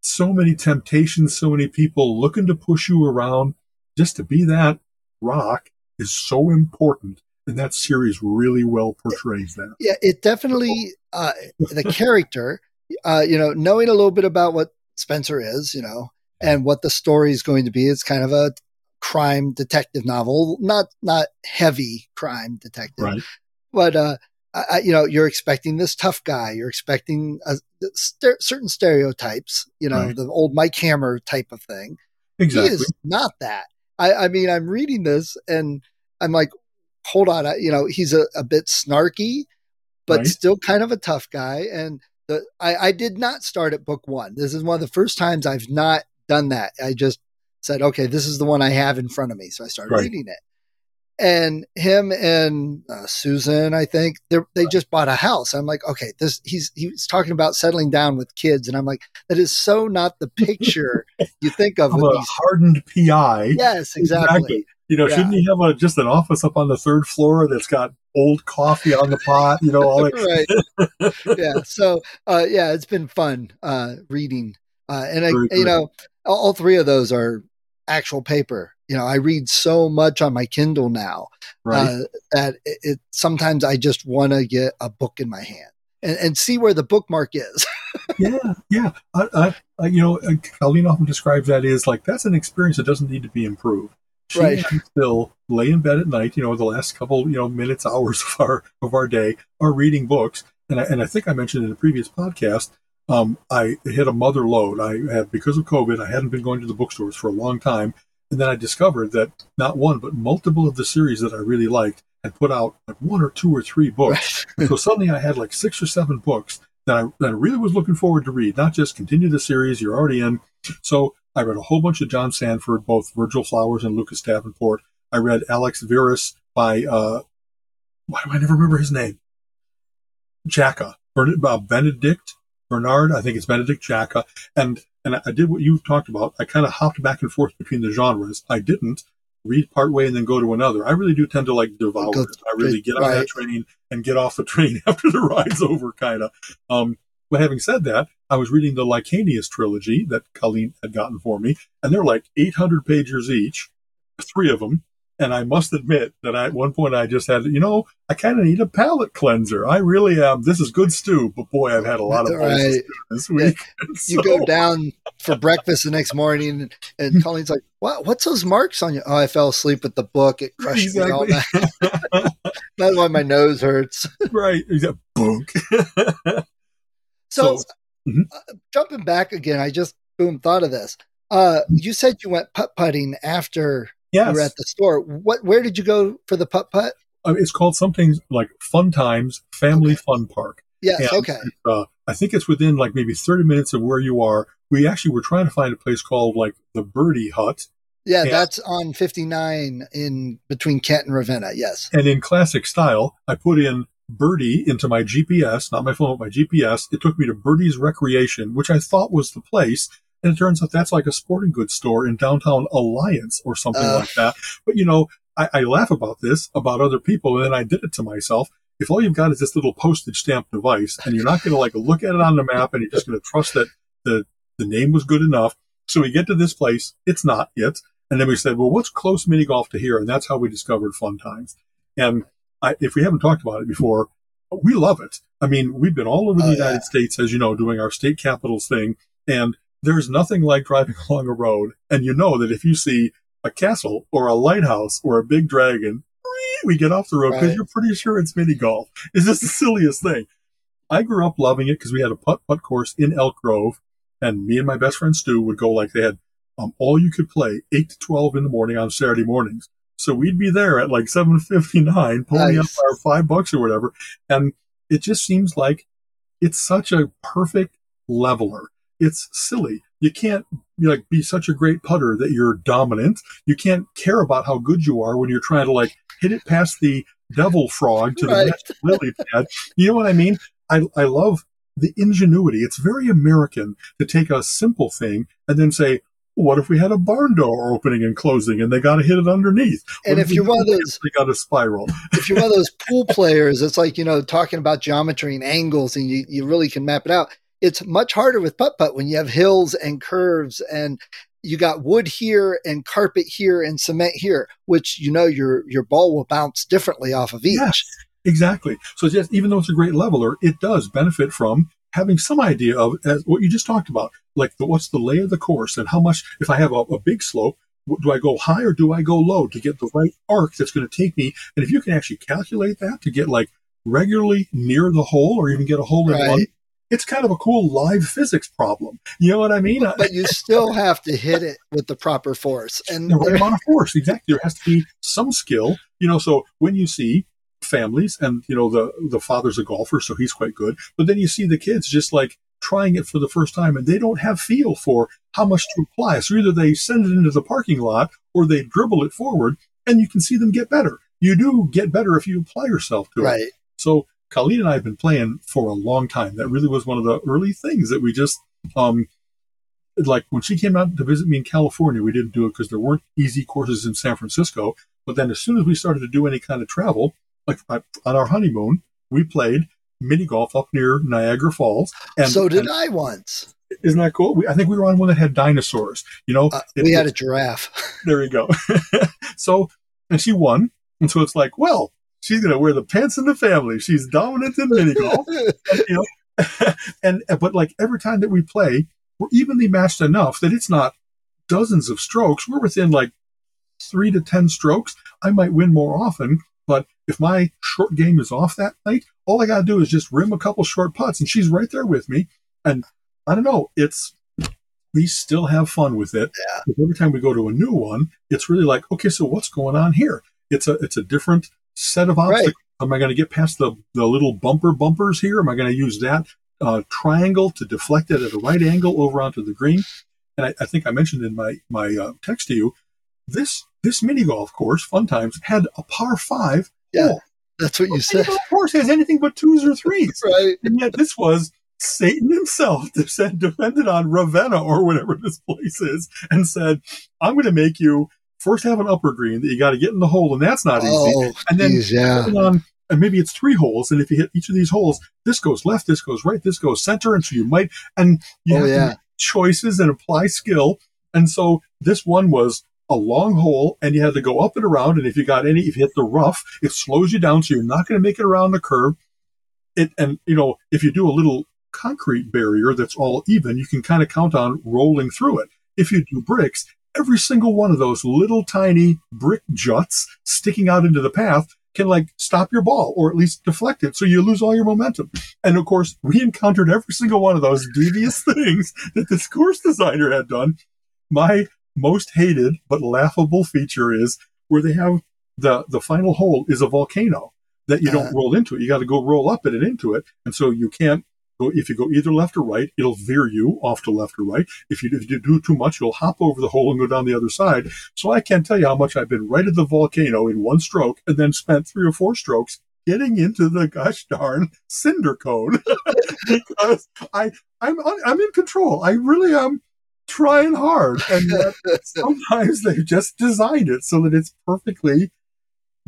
so many temptations, so many people looking to push you around, just to be that rock is so important. And that series really well portrays that. Yeah, it definitely, uh, the character, uh, you know, knowing a little bit about what Spenser is, you know, and what the story is going to be. It's kind of a crime detective novel, not not heavy crime detective, right. but uh, I, you know, you're expecting this tough guy. You're expecting a, st- certain stereotypes. You know, right. the old Mike Hammer type of thing. Exactly. He is not that. I, I mean, I'm reading this and I'm like, hold on. I, you know, he's a, a bit snarky, but right. still kind of a tough guy. And the, I, I did not start at book one. This is one of the first times I've not done that. I just said, okay, this is the one I have in front of me. So I started right. reading it and him and uh, Susan, I think they right. just bought a house. I'm like, okay, this he's he's talking about settling down with kids, and I'm like, that is so not the picture you think of. of a these- hardened PI. Yes, exactly. exactly. You know, yeah. shouldn't he have a, just an office up on the third floor that's got old coffee on the pot? You know, all that. right. yeah. So, uh, yeah, it's been fun uh, reading, uh, and I, you know, all three of those are actual paper you know, I read so much on my Kindle now right. uh, that it, it, sometimes I just want to get a book in my hand and, and see where the bookmark is. yeah, yeah. I, you know, Colleen often describes that as like that's an experience that doesn't need to be improved. She right. can still lay in bed at night. You know, the last couple you know minutes, hours of our of our day are reading books. And I, and I think I mentioned in a previous podcast um, I hit a mother lode. I had because of COVID, I hadn't been going to the bookstores for a long time, and then I discovered that not one, but multiple of the series that I really liked had put out like one or two or three books. so suddenly I had like six or seven books that I, that I really was looking forward to read, not just continue the series you're already in. So I read a whole bunch of John Sandford, both Virgil Flowers and Lucas Davenport. I read Alex Verus by, uh, why do I never remember his name? Jacka, uh, Benedict Bernard, I think it's Benedict Jacka. And and I did what you talked about. I kind of hopped back and forth between the genres. I didn't read part way and then go to another. I really do tend to like devour it. I really get on right. that train and get off the train after the ride's over, kind of. Um, but having said that, I was reading the Licanius trilogy that Colleen had gotten for me, and they're like 800 pages each, three of them. And I must admit that I, at one point I just had, you know, I kind of need a palate cleanser. I really am. This is good stew, but boy, I've had a lot of right. this week. Yeah. So. You go down for breakfast the next morning, and Colleen's like, "What? What's those marks on you?" Oh, I fell asleep with the book. It crushed exactly. me all night. That's why my nose hurts. right. Exactly. Boom. so, so mm-hmm. uh, jumping back again, I just boom thought of this. Uh, you said you went putt putting after yes. you were at the store. What? Where did you go for the putt putt? Uh, it's called something like Fun Times Family okay. Fun Park. Yes. And, okay. Uh, I think it's within like maybe 30 minutes of where you are. We actually were trying to find a place called like the Birdie Hut. Yeah, and, that's on 59 in between Kent and Ravenna. Yes. And in classic style, I put in Birdie into my GPS, not my phone, but my GPS. It took me to Birdie's Recreation, which I thought was the place And it turns out that's like a sporting goods store in downtown Alliance or something uh, like that. But you know, I, I laugh about this, about other people, and then I did it to myself. If all you've got is this little postage stamp device and you're not going to like look at it on the map and you're just going to trust that the, the name was good enough. So we get to this place. It's not it. And then we said, well, what's close mini golf to here? And that's how we discovered Fun Times. And I, if we haven't talked about it before, we love it. I mean, we've been all over the oh, United yeah. States, as you know, doing our state capitals thing. And there's nothing like driving along a road. And you know that if you see a castle or a lighthouse or a big dragon, we get off the road because right. you're pretty sure it's mini golf. It's just the silliest thing. I grew up loving it because we had a putt putt course in Elk Grove, and me and my best friend Stu would go like they had um, all you could play eight to twelve in the morning on Saturday mornings. So we'd be there at like seven fifty nine, pulling nice. up our five bucks or whatever, and it just seems like it's such a perfect leveler. It's silly. You can't like be such a great putter that you're dominant. You can't care about how good you are when you're trying to like hit it past the devil frog to right. the next lily pad. You know what I mean? I I love the ingenuity. It's very American to take a simple thing and then say, what if we had a barn door opening and closing and they got to hit it underneath? and if, if you're one of those, they got a spiral. if you're one of those pool players, it's like, you know, talking about geometry and angles and you, you really can map it out. It's much harder with putt putt when you have hills and curves and you got wood here and carpet here and cement here, which you know your your ball will bounce differently off of each. Yes, exactly. So just even though it's a great leveler, it does benefit from having some idea of what you just talked about, like the, what's the lay of the course and how much. If I have a, a big slope, do I go high or do I go low to get the right arc that's going to take me? And if you can actually calculate that to get like regularly near the hole or even get a hole in right. one, it's kind of a cool live physics problem. You know what I mean? But you still have to hit it with the proper force and the right amount of force. Exactly. There has to be some skill. You know, so when you see families and you know the the father's a golfer, so he's quite good. But then you see the kids just like trying it for the first time and they don't have feel for how much to apply. So either they send it into the parking lot or they dribble it forward and you can see them get better. You do get better if you apply yourself to right. it. Right. So Colleen and I have been playing for a long time. That really was one of the early things that we just, um, like when she came out to visit me in California, we didn't do it because there weren't easy courses in San Francisco. But then as soon as we started to do any kind of travel, like on our honeymoon, we played mini golf up near Niagara Falls. And so did and, I once. Isn't that cool? We, I think we were on one that had dinosaurs. You know, uh, we had a giraffe. there you go. so, and she won. And so it's like, well, she's going to wear the pants in the family. She's dominant in mini golf. you know, and but like every time that we play, we're evenly matched enough that it's not dozens of strokes. We're within like three to ten strokes. I might win more often, but if my short game is off that night, all I got to do is just rim a couple short putts, and she's right there with me. And I don't know, it's we still have fun with it. Yeah. Every time we go to a new one, it's really like, okay, so what's going on here? It's a it's a different set of obstacles. Right. Am I going to get past the, the little bumper bumpers here? Am I going to use that uh, triangle to deflect it at a right angle over onto the green? And I, I think I mentioned in my my uh, text to you, this this mini golf course, Fun Times, had a par five. Yeah, hole. that's what you said. Of course, has anything but twos or threes, right? And yet this was Satan himself said defended on Ravenna or whatever this place is, and said, "I'm going to make you first have an upper green that you got to get in the hole, and that's not easy. Oh, and then geez, yeah. on, and maybe it's three holes, and if you hit each of these holes, this goes left, this goes right, this goes center, and so you might, and you oh, have yeah. choices and apply skill. And so this one was a long hole, and you had to go up and around. And if you got any, if you hit the rough, it slows you down, so you're not going to make it around the curve. It and you know if you do a little concrete barrier that's all even, you can kind of count on rolling through it. If you do bricks, every single one of those little tiny brick juts sticking out into the path can like stop your ball or at least deflect it. So you lose all your momentum. And of course, we encountered every single one of those devious things that this course designer had done. My most hated but laughable feature is where they have the, the final hole is a volcano that you don't uh, roll into it. You got to go roll up it and into it. And so you can't go, if you go either left or right, it'll veer you off to left or right. If you, if you do too much, you'll hop over the hole and go down the other side. So I can't tell you how much I've been right at the volcano in one stroke and then spent three or four strokes getting into the gosh darn cinder cone because I, I'm, I'm in control. I really am. trying hard, and yet sometimes they've just designed it so that it's perfectly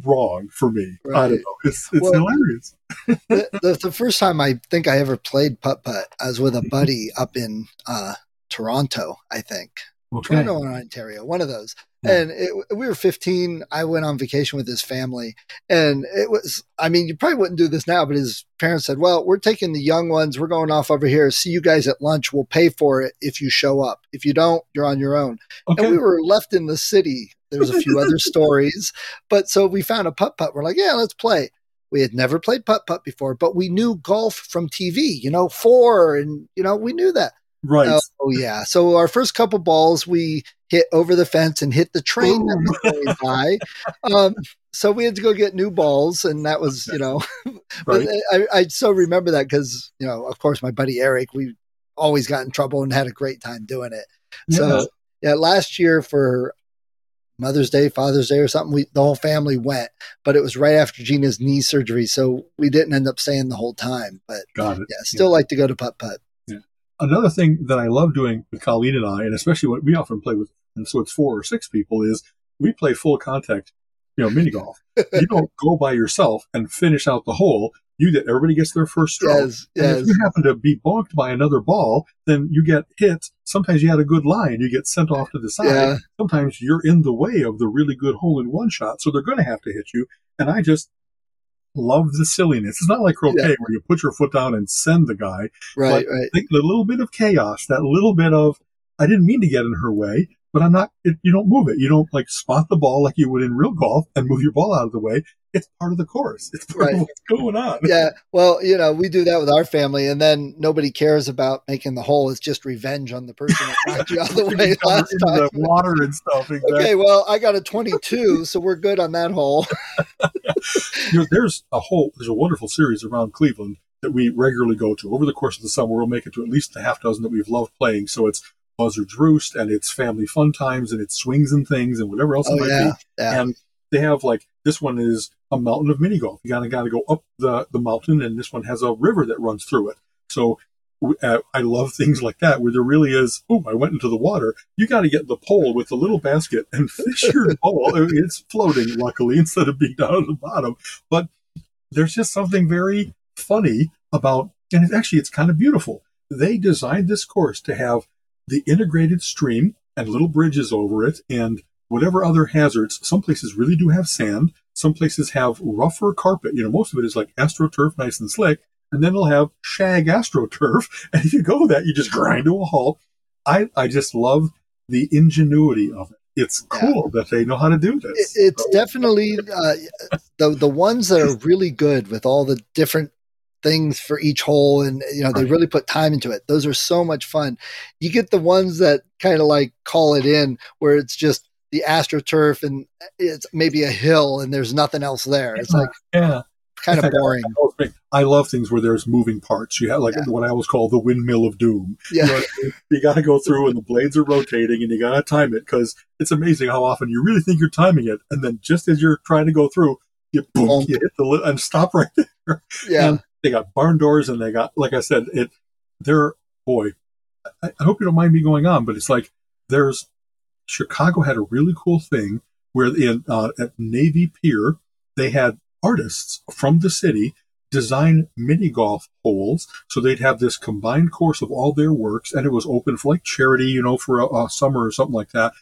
wrong for me. Right. I don't know. It's, it's well, hilarious. the, the, the, first time I think I ever played putt putt, I was with a buddy up in uh, Toronto, I think. Okay. Toronto or Ontario, one of those. Yeah. And it, we were 15. I went on vacation with his family. And it was, I mean, you probably wouldn't do this now, but his parents said, Well, we're taking the young ones. We're going off over here. See you guys at lunch. We'll pay for it if you show up. If you don't, you're on your own. Okay. And we were left in the city. There's a few other stories. But so we found a putt putt. We're like, Yeah, let's play. We had never played putt putt before, but we knew golf from TV, you know, four, and, you know, we knew that. Right. Oh, oh, yeah. So our first couple balls we hit over the fence and hit the train that was going by. Um, so we had to go get new balls, and that was you know. right. I, I so remember that because you know, of course, my buddy Eric, we always got in trouble and had a great time doing it. Yeah. So yeah, last year for Mother's Day, Father's Day, or something. We the whole family went, but it was right after Gina's knee surgery, so we didn't end up staying the whole time. But yeah, still yeah. like to go to putt putt another thing that I love doing with Colleen and I, and especially what we often play with, and so it's four or six people, is we play full contact, you know, mini golf. you don't go by yourself and finish out the hole. You get everybody gets their first stroke. Yes, yes. And if you happen to be bonked by another ball, then you get hit. Sometimes you had a good line, you get sent off to the side. Yeah. Sometimes you're in the way of the really good hole in one shot, so they're going to have to hit you. And I just love the silliness. It's not like croquet yeah. where you put your foot down and send the guy. Right, right. The little bit of chaos, that little bit of, I didn't mean to get in her way, but I'm not, it, you don't move it. You don't like spot the ball like you would in real golf and move your ball out of the way. It's part of the course. It's part right. of what's going on. Yeah. Well, you know, we do that with our family and then nobody cares about making the hole. It's just revenge on the person that knocked you out the way last time. The water and stuff. Exactly. Okay. Well, I got a 22, so we're good on that hole. you know, there's a whole, there's a wonderful series around Cleveland that we regularly go to. Over the course of the summer, we'll make it to at least a half dozen that we've loved playing. So it's Buzzards Roost and it's family fun times and it's swings and things and whatever else oh, it might yeah, be. Yeah. And they have like this one is a mountain of mini golf. You gotta gotta go up the the mountain, and this one has a river that runs through it. So uh, I love things like that where there really is. Oh, I went into the water. You got to get the pole with the little basket and fish your ball. It's floating, luckily, instead of being down at the bottom. But there's just something very funny about, and it, actually, it's kind of beautiful. They designed this course to have the integrated stream and little bridges over it and whatever other hazards. Some places really do have sand. Some places have rougher carpet. You know, most of it is like astroturf, nice and slick. And then they'll have shag astroturf. And if you go that, you just grind to a halt. I, I just love the ingenuity of it. It's cool yeah. that they know how to do this. It's so. definitely uh, the the ones that are really good with all the different things for each hole and you know they really put time into it those are so much fun you get the ones that kind of like call it in where it's just the astroturf and it's maybe a hill and there's nothing else there. It's like yeah. kind of boring. I love things where there's moving parts. You have like yeah. what i always call the windmill of doom. Yeah. you, know, you got to go through and the blades are rotating and you got to time it because it's amazing how often you really think you're timing it and then just as you're trying to go through you boom, you hit the and stop right there. Yeah. And they got barn doors and they got, like I said, it, they're, boy, I, I hope you don't mind me going on, but it's like there's, Chicago had a really cool thing where in, uh, at Navy Pier, they had artists from the city design mini golf holes. So they'd have this combined course of all their works and it was open for like charity, you know, for a, a summer or something like that.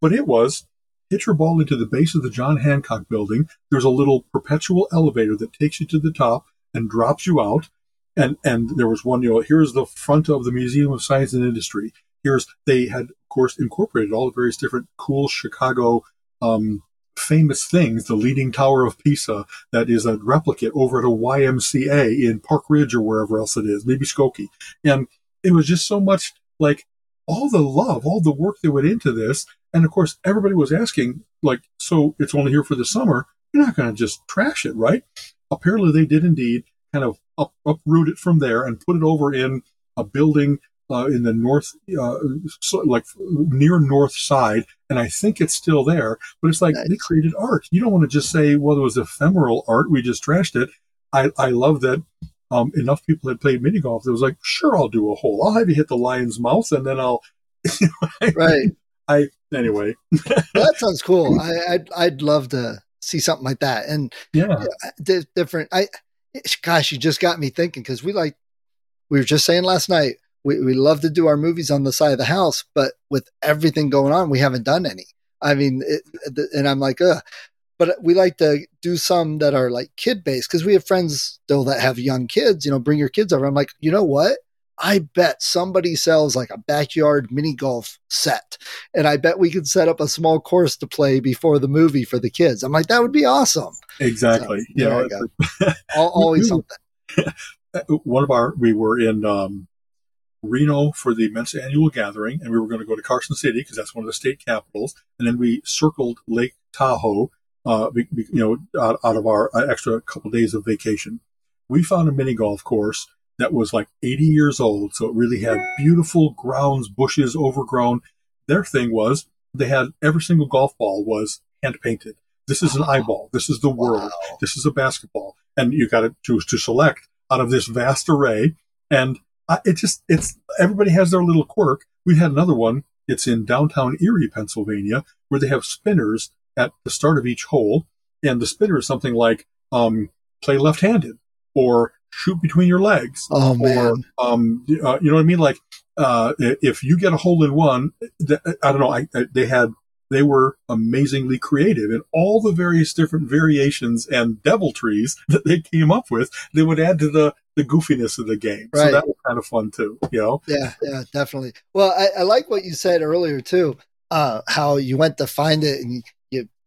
But it was hit your ball into the base of the John Hancock building. There's a little perpetual elevator that takes you to the top and drops you out. And, and there was one, you know, here's the front of the Museum of Science and Industry. Here's, they had, of course, incorporated all the various different cool Chicago, um, famous things, the Leaning Tower of Pisa, that is a replicate over at a YMCA in Park Ridge or wherever else it is, maybe Skokie. And it was just so much like all the love, all the work that went into this. And of course, everybody was asking, like, so it's only here for the summer. You're not going to just trash it, right? apparently they did indeed kind of up, uproot it from there and put it over in a building uh, in the north, uh, so, like near north side, and I think it's still there. But it's like nice. they created art. You don't want to just say, "Well, it was ephemeral art. We just trashed it." I, I love that um, enough people had played mini golf. It was like, "Sure, I'll do a hole. I'll have you hit the lion's mouth, and then I'll right. I anyway. that sounds cool. I, I'd I'd love to see something like that. And yeah, di- different. I gosh, you just got me thinking because we like we were just saying last night. We we love to do our movies on the side of the house, but with everything going on, we haven't done any. I mean, it, and I'm like, ugh. But we like to do some that are like kid based because we have friends still that have young kids. You know, bring your kids over. I'm like, you know what? I bet somebody sells like a backyard mini golf set. And I bet we could set up a small course to play before the movie for the kids. I'm like, that would be awesome. Exactly. So, yeah. always something. One of our, we were in um, Reno for the Mensa annual gathering, and we were going to go to Carson City because that's one of the state capitals. And then we circled Lake Tahoe, uh, you know, out, out of our uh, extra couple days of vacation. We found a mini golf course that was like 80 years old. So it really had beautiful grounds, bushes, overgrown. Their thing was they had every single golf ball was hand painted. This is an eyeball. This is the world. Wow. This is a basketball. And you got to choose to select out of this vast array. And it just, it's, everybody has their little quirk. We had another one. It's in downtown Erie, Pennsylvania, where they have spinners at the start of each hole. And the spinner is something like, um, play left handed or shoot between your legs. Oh man. Or, um, uh, you know what I mean? Like, uh, if you get a hole in one, I don't know. I, I, they had, they were amazingly creative in all the various different variations and deviltries that they came up with. They would add to the, the goofiness of the game. Right. So that was kind of fun too, you know? Yeah, yeah, definitely. Well, I, I like what you said earlier too, uh, how you went to find it and you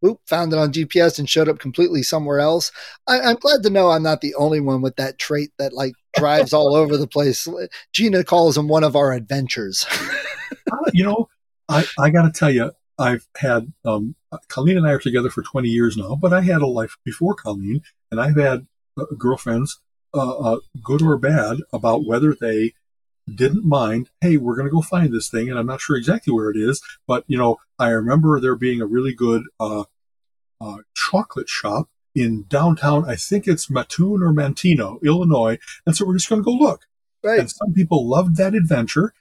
oop, found it on GPS and showed up completely somewhere else. I, am glad to know I'm not the only one with that trait that like drives all over the place. Gina calls him one of our adventures. uh, you know, I, I got to tell you, I've had, um, Colleen and I are together for 20 years now, but I had a life before Colleen and I've had uh, girlfriends, uh, uh good or bad about whether they didn't mind, hey, we're going to go find this thing, and I'm not sure exactly where it is, but you know, I remember there being a really good uh, uh, chocolate shop in downtown. I think it's Mattoon or Mantino, Illinois, and so we're just going to go look. Right. And some people loved that adventure,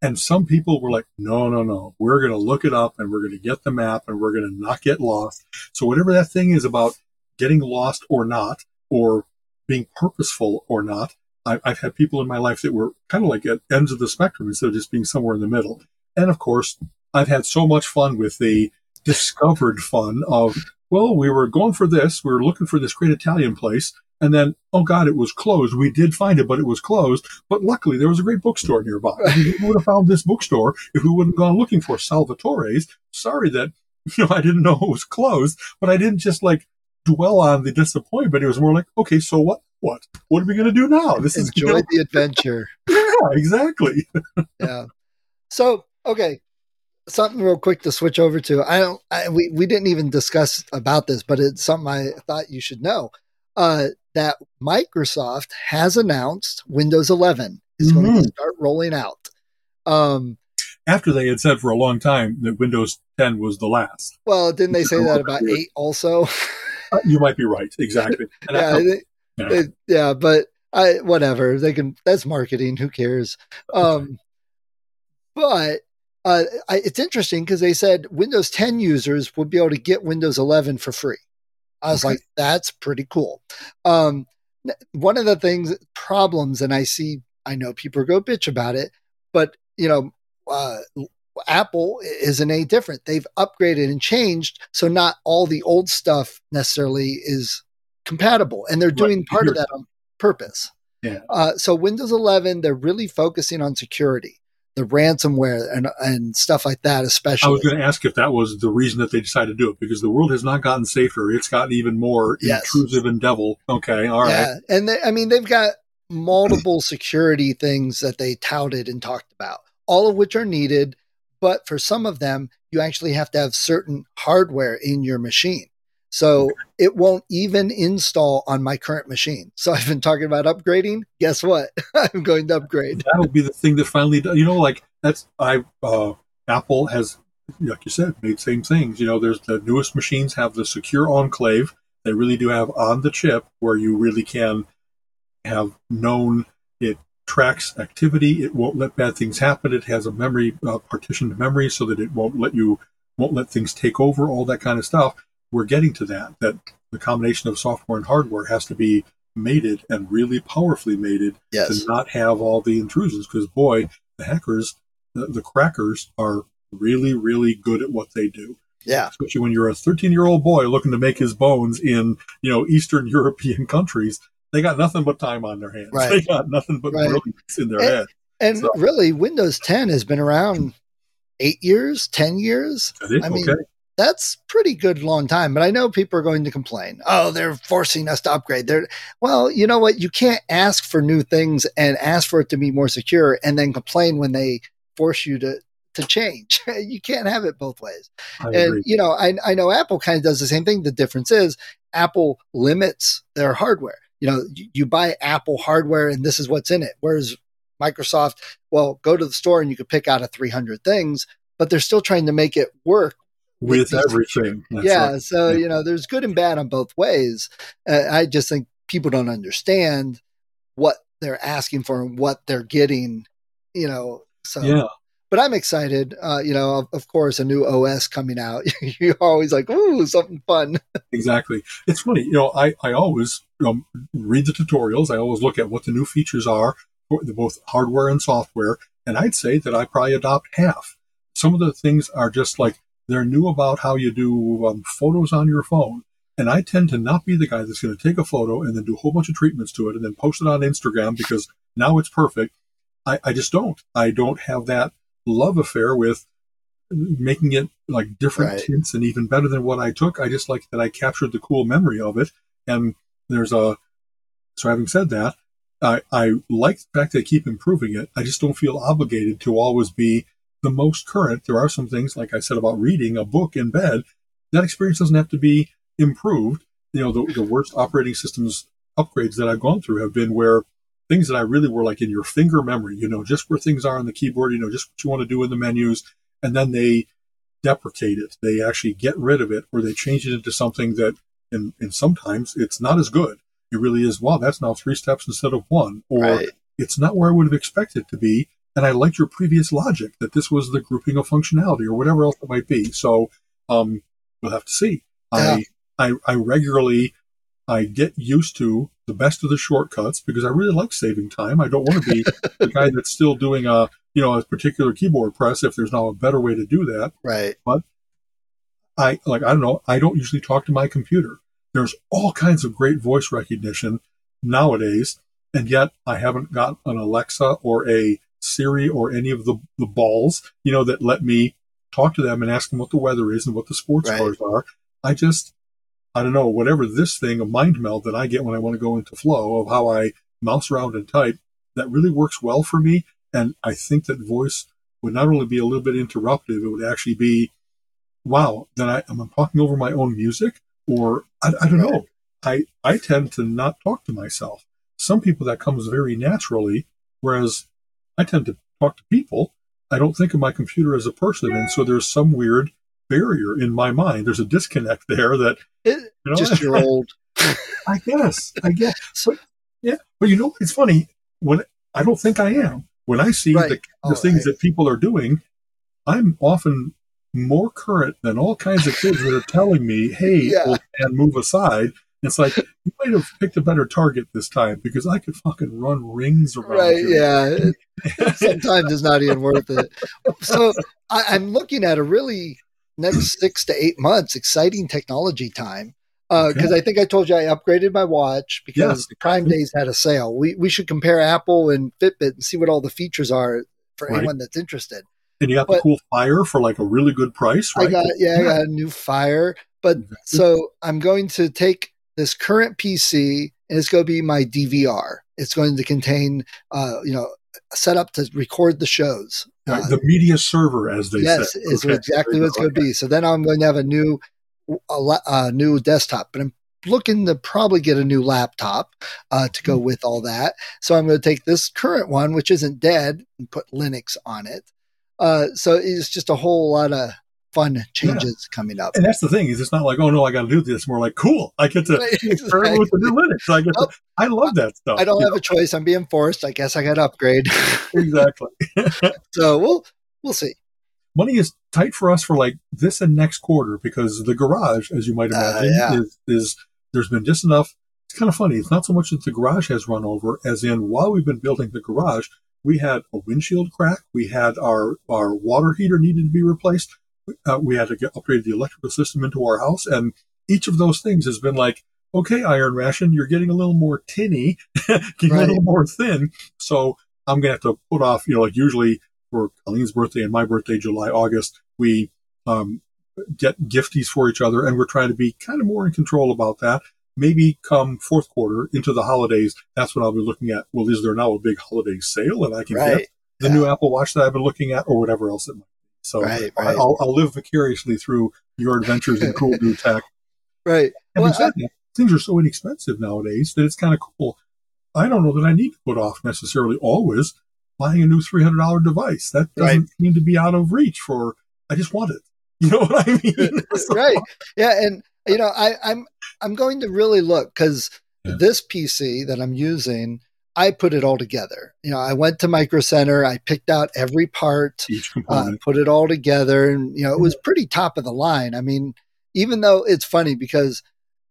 and some people were like, no, no, no, we're going to look it up, and we're going to get the map, and we're going to not get lost. So whatever that thing is about getting lost or not, or being purposeful or not, I, have had people in my life that were kind of like at ends of the spectrum instead of just being somewhere in the middle. And of course, I've had so much fun with the discovered fun of, well, we were going for this. We were looking for this great Italian place. And then, oh God, it was closed. We did find it, but it was closed. But luckily, there was a great bookstore nearby. we would have found this bookstore if we wouldn't gone looking for Salvatore's. Sorry that, you know, I didn't know it was closed, but I didn't just like dwell on the disappointment. It was more like, okay, so what? What? What are we going to do now? This Enjoy is enjoy the adventure. yeah, exactly. yeah. So, okay, something real quick to switch over to. I don't. I, we we didn't even discuss about this, but it's something I thought you should know. Uh, that Microsoft has announced Windows 11 is mm-hmm. going to start rolling out. Um, after they had said for a long time that Windows 10 was the last. Well, didn't they say that about eight also? Uh, you might be right. Exactly. yeah, I, yeah. They, yeah, but I whatever they can. That's marketing. Who cares? Um, but uh, I, it's interesting because they said Windows 10 users would be able to get Windows 11 for free. I was okay. like, that's pretty cool. Um, one of the things, problems, and I see, I know people go bitch about it, but you know, uh, Apple isn't any different. They've upgraded and changed, so not all the old stuff necessarily is compatible, and they're doing right. part of that on purpose. Yeah. Uh, so Windows 11, they're really focusing on security the ransomware and and stuff like that, especially. I was going to ask if that was the reason that they decided to do it because the world has not gotten safer; it's gotten even more yes. intrusive and devil. Okay, all right. Yeah, and they, I mean they've got multiple security things that they touted and talked about, all of which are needed. But for some of them, you actually have to have certain hardware in your machine. So it won't even install on my current machine. So I've been talking about upgrading. Guess what? I'm going to upgrade. That'll be the thing that finally, does. you know, like that's I uh, Apple has, like you said, made same things. You know, there's the newest machines have the secure enclave. They really do have on the chip where you really can have known it tracks activity. It won't let bad things happen. It has a memory uh, partitioned memory so that it won't let you won't let things take over. All that kind of stuff. We're getting to that. That the combination of software and hardware has to be mated and really powerfully mated yes. to not have all the intrusions. Because boy, the hackers, the, the crackers are really, really good at what they do. Yeah. Especially when you're a 13 year old boy looking to make his bones in, you know, Eastern European countries. They got nothing but time on their hands. Right. They got nothing but Right. brilliance in their And- head. And So- really, Windows 10 has been around eight years, 10 years. I mean, okay. That's pretty good long time. But I know people are going to complain. Oh, they're forcing us to upgrade. They're well, you know what? You can't ask for new things and ask for it to be more secure and then complain when they force you to to change. you can't have it both ways. I And agree. you know, I I know Apple kind of does the same thing. The difference is Apple limits their hardware. You know, you, buy Apple hardware and this is what's in it. Whereas Microsoft, well, go to the store and you could pick out of 300 things, but they're still trying to make it work. With these- everything. Yeah. right. So, Yeah. you know, there's good and bad on both ways. Uh, I just think people don't understand what they're asking for and what they're getting, you know. So, Yeah. But I'm excited. Uh, you know, of, of course, a new OS coming out. You're always like, ooh, something fun. Exactly. It's funny, you know, I, I always read the tutorials. I always look at what the new features are both hardware and software. And I'd say that I probably adopt half. Some of the things are just like they're new about how you do um, photos on your phone. And I tend to not be the guy that's going to take a photo and then do a whole bunch of treatments to it and then post it on Instagram because now it's perfect. I, I just don't. I don't have that love affair with making it like different Right. tints and even better than what I took. I just like that I captured the cool memory of it. And there's a, so having said that, I, I like the fact they keep improving it. I just don't feel obligated to always be the most current. There are some things, like I said about reading a book in bed, that experience doesn't have to be improved. You know, the, the worst operating systems upgrades that I've gone through have been where things that I really were like in your finger memory, you know, just where things are on the keyboard, you know, just what you want to do in the menus, and then they deprecate it. They actually get rid of it or they change it into something that, and, and sometimes it's not as good. It really is, wow, that's now three steps instead of one, or Right. it's not where I would have expected it to be. And I liked your previous logic that this was the grouping of functionality or whatever else it might be. So, um, we'll have to see. I, I, I regularly, I get used to the best of the shortcuts because I really like saving time. I don't want to be the guy that's still doing a, you know, a particular keyboard press if there's now a better way to do that. Right. But I like I don't know, I don't usually talk to my computer. There's all kinds of great voice recognition nowadays, and yet I haven't got an Alexa or a Siri or any of the, the balls, you know, that let me talk to them and ask them what the weather is and what the sports Right. scores are. I just I don't know, whatever this thing, a mind meld that I get when I want to go into flow of how I mouse around and type, that really works well for me. And I think that voice would not only be a little bit interruptive, it would actually be, wow, then I am talking over my own music or I, I don't know. I, I tend to not talk to myself. Some people that comes very naturally, whereas I tend to talk to people. I don't think of my computer as a person. And so there's some weird barrier in my mind. There's a disconnect there that, It, you know, just your old. I guess, I guess. But yeah, but you know, it's funny when I don't think I am. When I see Right. the, the Oh, things right. that people are doing, I'm often more current than all kinds of kids that are telling me, "Hey, Yeah. man, move aside." It's like you might have picked a better target this time because I could fucking run rings around Right. you. Yeah. It- sometimes it's not even worth it. So I, I'm looking at a really next six to eight months exciting technology time. Because Okay. I think I told you I upgraded my watch because Yes, Prime Days had a sale. We we should compare Apple and Fitbit and see what all the features are for Right. anyone that's interested. And you got the cool fire for like a really good price, right? I got yeah, I got a new Fire, but Exactly. so I'm going to take this current PC and it's going to be my DVR. It's going to contain, uh, you know, set up to record the shows. Uh, the media server, as they yes, say. is Okay, exactly there what it's going to be. So then I'm going to have a new, a, a new desktop, but I'm looking to probably get a new laptop uh, to Hmm. go with all that. So I'm going to take this current one, which isn't dead, and put Linux on it. Uh, so it's just a whole lot of fun changes yeah. coming up. And that's the thing is, it's not like, oh no, I got to do this. More like, cool, I get to experiment with the new Linux. I get to, I love that stuff. I don't have know? a choice. I'm being forced. I guess I got to upgrade. exactly. so we'll we'll see. Money is tight for us for like this and next quarter because the garage, as you might uh, imagine, uh, yeah. is, is there's been just enough. It's kind of funny. It's not so much that the garage has run over as in while we've been building the garage, we had a windshield crack. We had our, our water heater needed to be replaced. Uh, we had to get upgrade the electrical system into our house. And each of those things has been like, okay, Iron Ration, you're getting a little more tinny, getting right. a little more thin. So I'm going to have to put off, you know, like usually for Colleen's birthday and my birthday, July, August, we, um, get gifties for each other and we're trying to be kind of more in control about that maybe come fourth quarter into the holidays, that's when I'll be looking at, well, is there now a big holiday sale and I can right. get the yeah. new Apple Watch that I've been looking at or whatever else it might be. So right, right. I'll, I'll, live vicariously through your adventures in cool new tech. Right. Having well, said I, that, things are so inexpensive nowadays that it's kind of cool. I don't know that I need to put off necessarily always buying a new $300 device. That doesn't right. seem to be out of reach for, I just want it. You know what I mean? so, right. Yeah. And, you know, I, I'm, I'm going to really look because yeah. this PC that I'm using, I put it all together. You know, I went to Micro Center, I picked out every part, uh, put it all together, and you know, it was pretty top of the line. I mean, even though it's funny because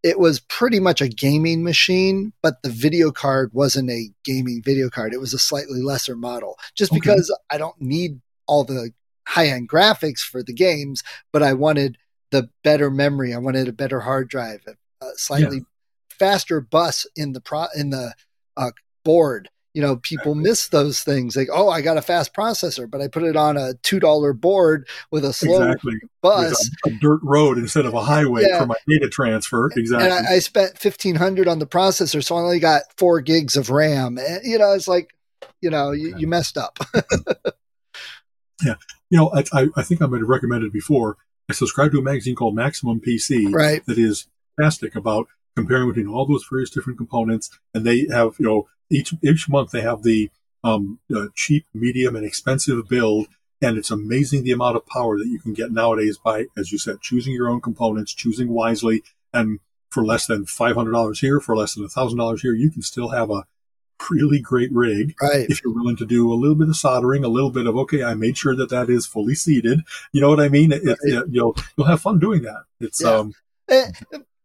it was pretty much a gaming machine, but the video card wasn't a gaming video card. It was a slightly lesser model, just okay. because I don't need all the high end graphics for the games, but I wanted the better memory. I wanted a better hard drive, a, slightly yeah. faster bus in the pro in the uh, board. You know, people miss those things. Like, oh, I got a fast processor, but I put it on a two dollar board with a slow exactly. bus, a, a, dirt road instead of a highway yeah. for my data transfer. Exactly. And I, I spent fifteen hundred on the processor, so I only got four gigs of RAM. And, you know, it's like, you know, you, you messed up. yeah, you know, I, I think I might have recommended before. I subscribe to a magazine called Maximum PC. Right. That is fantastic about comparing between all those various different components. And they have, you know, each, each month they have the, um, uh, cheap, medium and expensive build. And it's amazing the amount of power that you can get nowadays by, as you said, choosing your own components, choosing wisely. And for less than $500 here, for less than $1,000 here, you can still have a really great rig. Right. If you're willing to do a little bit of soldering, a little bit of, okay, I made sure that that is fully seated. You know what I mean? It, right. it, you'll, you'll have fun doing that. It's, yeah. um, eh,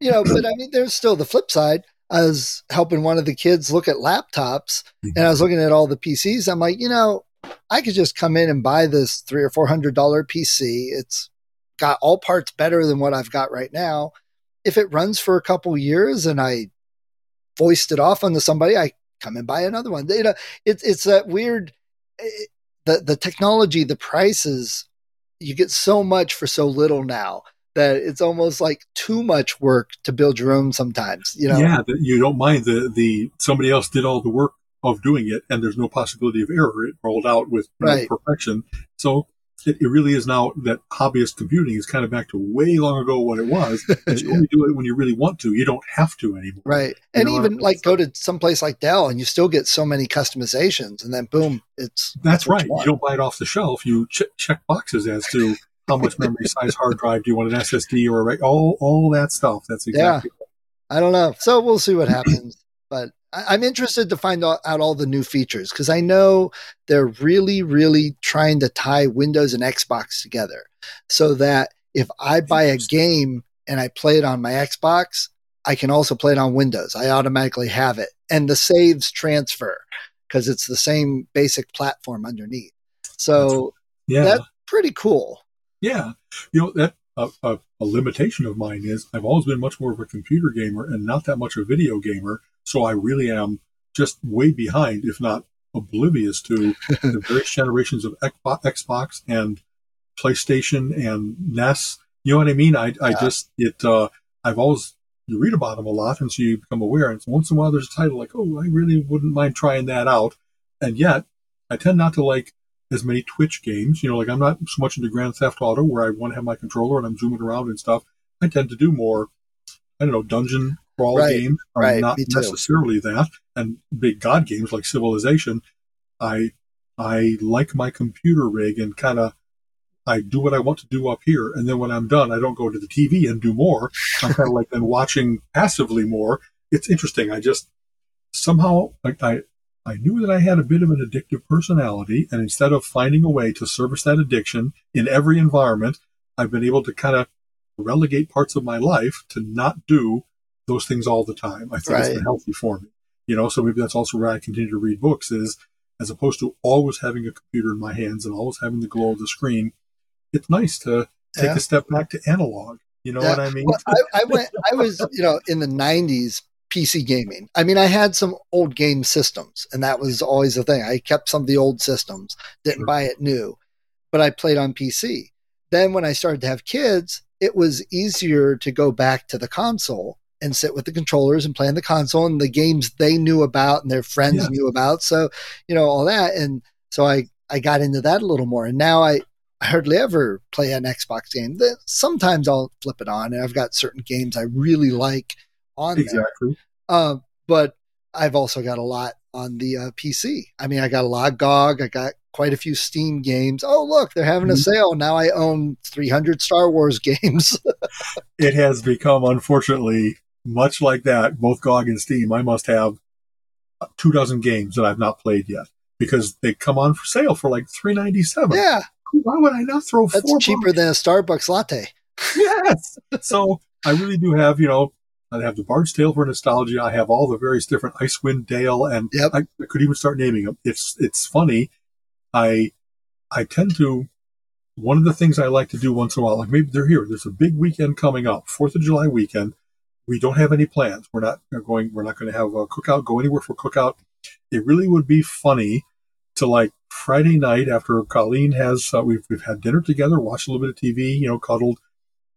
you know, but I mean, there's still the flip side. I was helping one of the kids look at laptops mm-hmm. and I was looking at all the PCs. I'm like, you know, I could just come in and buy this three or four hundred dollar PC. It's got all parts better than what I've got right now. If it runs for a couple years and I voiced it off onto somebody, I come and buy another one. You know, it's it's that weird. It, the the technology, the prices, you get so much for so little now that it's almost like too much work to build your own sometimes you know yeah you don't mind the the somebody else did all the work of doing it and there's no possibility of error it rolled out with right. perfection so it, it, really is now that hobbyist computing is kind of back to way long ago what it was. you only do it when you really want to. You don't have to anymore. Right. You and even like go to some place like Dell and you still get so many customizations and then boom, it's. That's, right. You, you, don't buy it off the shelf. You ch- check boxes as to how much memory size hard drive do you want an SSD or a, all all that stuff. That's exactly. Yeah. I don't know. So we'll see what happens. But I, am interested to find out, out all the new features because I know they're really, really trying to tie Windows and Xbox together so that if I buy a game and I play it on my Xbox, I can also play it on Windows. I automatically have it. And the saves transfer because it's the same basic platform underneath. So yeah. that's pretty cool. Yeah, you know that a, a, a, limitation of mine is I've always been much more of a computer gamer and not that much a video gamer. So I really am just way behind, if not oblivious to the various generations of Xbox and PlayStation and NES. You know what I mean? I, I just, it, uh, I've always, you read about them a lot and so you become aware. And once in a while there's a title like, oh, I really wouldn't mind trying that out. And yet I tend not to like as many Twitch games. You know, like I'm not so much into Grand Theft Auto where I want to have my controller and I'm zooming around and stuff. I tend to do more, I don't know, dungeon crawl right, games are right, not necessarily that. And big god games like Civilization, I I like my computer rig and kind of I do what I want to do up here, and then when I'm done, I don't go to the TV and do more. I'm kind of like then watching passively more. It's interesting. I just somehow like I I knew that I had a bit of an addictive personality, and instead of finding a way to service that addiction in every environment, I've been able to kind of relegate parts of my life to not do those things all the time. I think right. it's been healthy for me. You know, so maybe that's also where I continue to read books is as opposed to always having a computer in my hands and always having the glow of the screen it's nice to take yeah. a step back to analog. You know yeah. what I mean? Well, I, I, went. I was, you know, in the '90s PC gaming. I mean, I had some old game systems, and that was always the thing. I kept some of the old systems, didn't sure. buy it new, but I played on PC. Then when I started to have kids, it was easier to go back to the console and sit with the controllers and play on the console and the games they knew about and their friends yeah. knew about. So, you know, all that. And so I, I got into that a little more. And now I, I hardly ever play an Xbox game. Sometimes I'll flip it on, and I've got certain games I really like on exactly. there. Uh, but I've also got a lot on the uh, PC. I mean, I got a lot of GOG. I got quite a few Steam games. Oh, look, they're having a mm-hmm. sale. Now I own 300 Star Wars games. it has become, unfortunately, much like that, both GOG and Steam. I must have two dozen games that I've not played yet because they come on for sale for like 397 yeah why would I not throw That's cheaper bucks? than a Starbucks latte. yes. so I really do have, you know, I have the Bard's Tale for nostalgia. I have all the various different Icewind Dale, and yep. I, I, could even start naming them. It's it's funny. I I tend to one of the things I like to do once in a while, like maybe they're here. There's a big weekend coming up, Fourth of July weekend. We don't have any plans. We're not going. We're not going to have a cookout. Go anywhere for cookout. It really would be funny to like Friday night after Colleen has, uh, we've, we've had dinner together, watched a little bit of TV, you know, cuddled.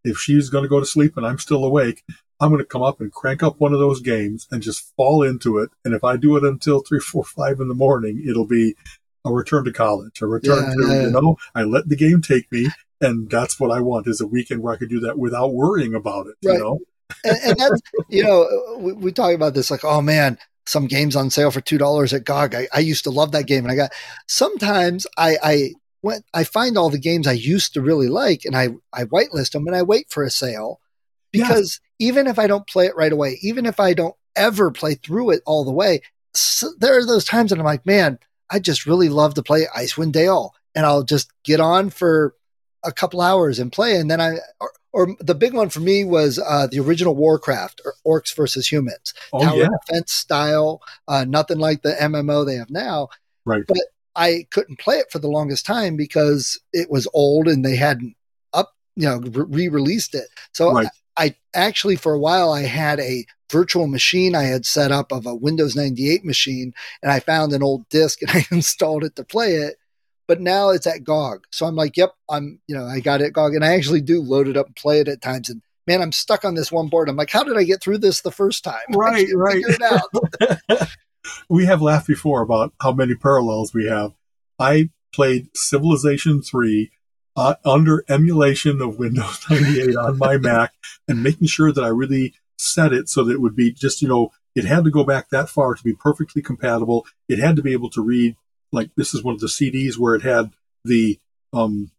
If she's going to go to sleep and I'm still awake, I'm going to come up and crank up one of those games and just fall into it. And if I do it until three, four, five in the morning, it'll be a return to college, a return yeah, to, yeah. you know, I let the game take me. And that's what I want is a weekend where I could do that without worrying about it, right. you know? and, and, that's, you know, we, we talk about this like, oh man, some games on sale for two dollars at GOG. I, I, used to love that game, and I got sometimes I I went I find all the games I used to really like, and I I whitelist them and I wait for a sale because yes. even if I don't play it right away, even if I don't ever play through it all the way, so there are those times that I'm like, man, I just really love to play Icewind Dale, and I'll just get on for a couple hours and play, and then I or, or the big one for me was uh, the original Warcraft, or Orcs versus Humans, oh, tower yeah. defense style, uh, nothing like the MMO they have now. Right. But I couldn't play it for the longest time because it was old and they hadn't up, you know, re-released it. So right. I, I actually, for a while, I had a virtual machine I had set up of a Windows 98 machine, and I found an old disk and I installed it to play it but now it's at GOG. So I'm like, yep, I'm, you know, I got it GOG and I actually do load it up and play it at times. And man, I'm stuck on this one board. I'm like, how did I get through this the first time? Right, right. we have laughed before about how many parallels we have. I played Civilization 3 uh, under emulation of Windows 98 on my Mac and making sure that I really set it so that it would be just, you know, it had to go back that far to be perfectly compatible. It had to be able to read like this is one of the CDs where it had the um,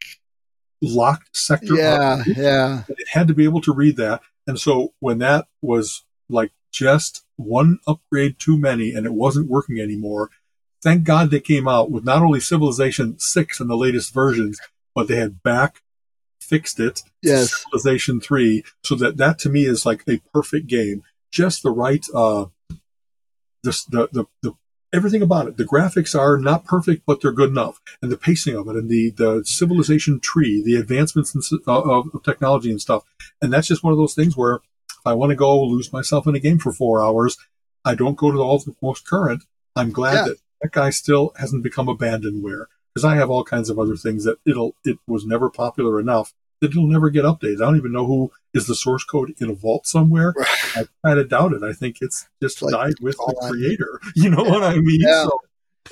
locked sector. Yeah, yeah. It had to be able to read that, and so when that was like just one upgrade too many, and it wasn't working anymore. Thank God they came out with not only Civilization six and the latest versions, but they had back fixed it yes. Civilization three, so that that to me is like a perfect game. Just the right uh, the, the, the, the everything about it. The graphics are not perfect, but they're good enough, and the pacing of it, and the the civilization tree, the advancements in, uh, of, of, technology and stuff. And that's just one of those things where if I want to go lose myself in a game for four hours, I don't go to all the most current. I'm glad yeah. that that guy still hasn't become abandonware because I have all kinds of other things that it'll it was never popular enough that it'll never get updated. I don't even know who is the source code in a vault somewhere. I kind of doubt it. I think it's just like, died with the creator. You know yeah. what I mean? Yeah. So.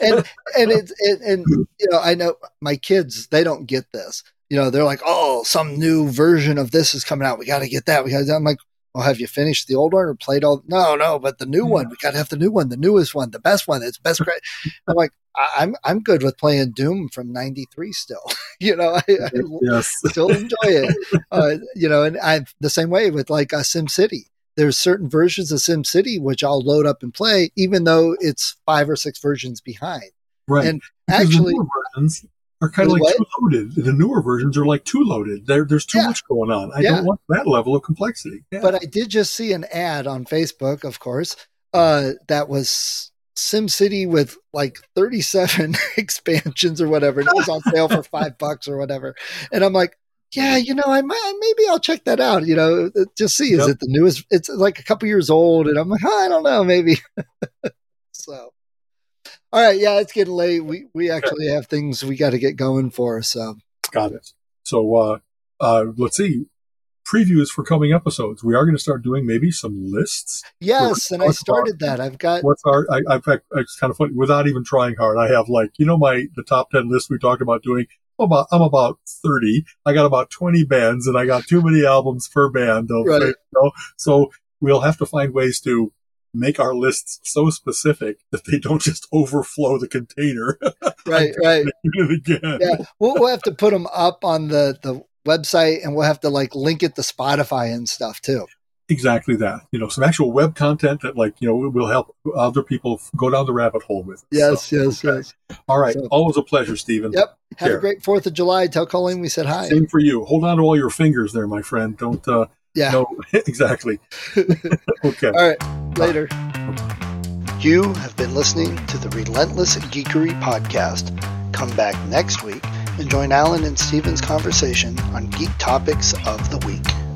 and and it's it, and you know I know my kids they don't get this. You know they're like, oh, some new version of this is coming out. We got to get that. We got. I'm like, well, have you finished the old one or played all? No, no, but the new yeah. one. We got to have the new one, the newest one, the best one. It's best. I'm like, I'm I'm good with playing Doom from '93 still. you know, I, I yes. still enjoy it. Uh, you know, and I'm the same way with like a Sim City. There's certain versions of Sim City which I'll load up and play, even though it's five or six versions behind. Right. And Because actually, the newer versions are kind of like what? too loaded. The newer versions are like too loaded. There, there's too Yeah. much going on. I Yeah. don't want that level of complexity. Yeah. but I did just see an ad on Facebook, of course, uh, that was Sim City with like 37 expansions or whatever, and it was on sale for five bucks or whatever. And I'm like, yeah, you know, I might, maybe I'll check that out. You know, just see is Yep. it the newest? It's like a couple years old, and I'm like, oh, I don't know, maybe. so, all right, yeah, it's getting late. We we actually have things we got to get going for. So, Got it. So, uh, uh, let's see. Previews for coming episodes. We are going to start doing maybe some lists. yes, and I started that. I've got What's our? I, I, it's kind of funny. Without even trying hard, I have like you know my the top ten list we talked about doing. I'm about I'm about thirty. I got about twenty bands, and I got too many albums per band. Of, Right. you know? So we'll have to find ways to make our lists so specific that they don't just overflow the container right, right. again. yeah, we'll, we'll have to put them up on the the website, and we'll have to like link it to Spotify and stuff too. Exactly that. You know, some actual web content that, like, you know, will help other people go down the rabbit hole with. Yes, So, yes, okay. yes. All right. So- Always a pleasure, Stephen. Yep. Have a great Fourth of July. Tell Colleen we said hi. Same for you. Hold on to all your fingers there, my friend. Don't, uh, Yeah. no, exactly. okay. All right. Later. You have been listening to the Relentless Geekery podcast. Come back next week and join Alan and Steven's conversation on geek topics of the week.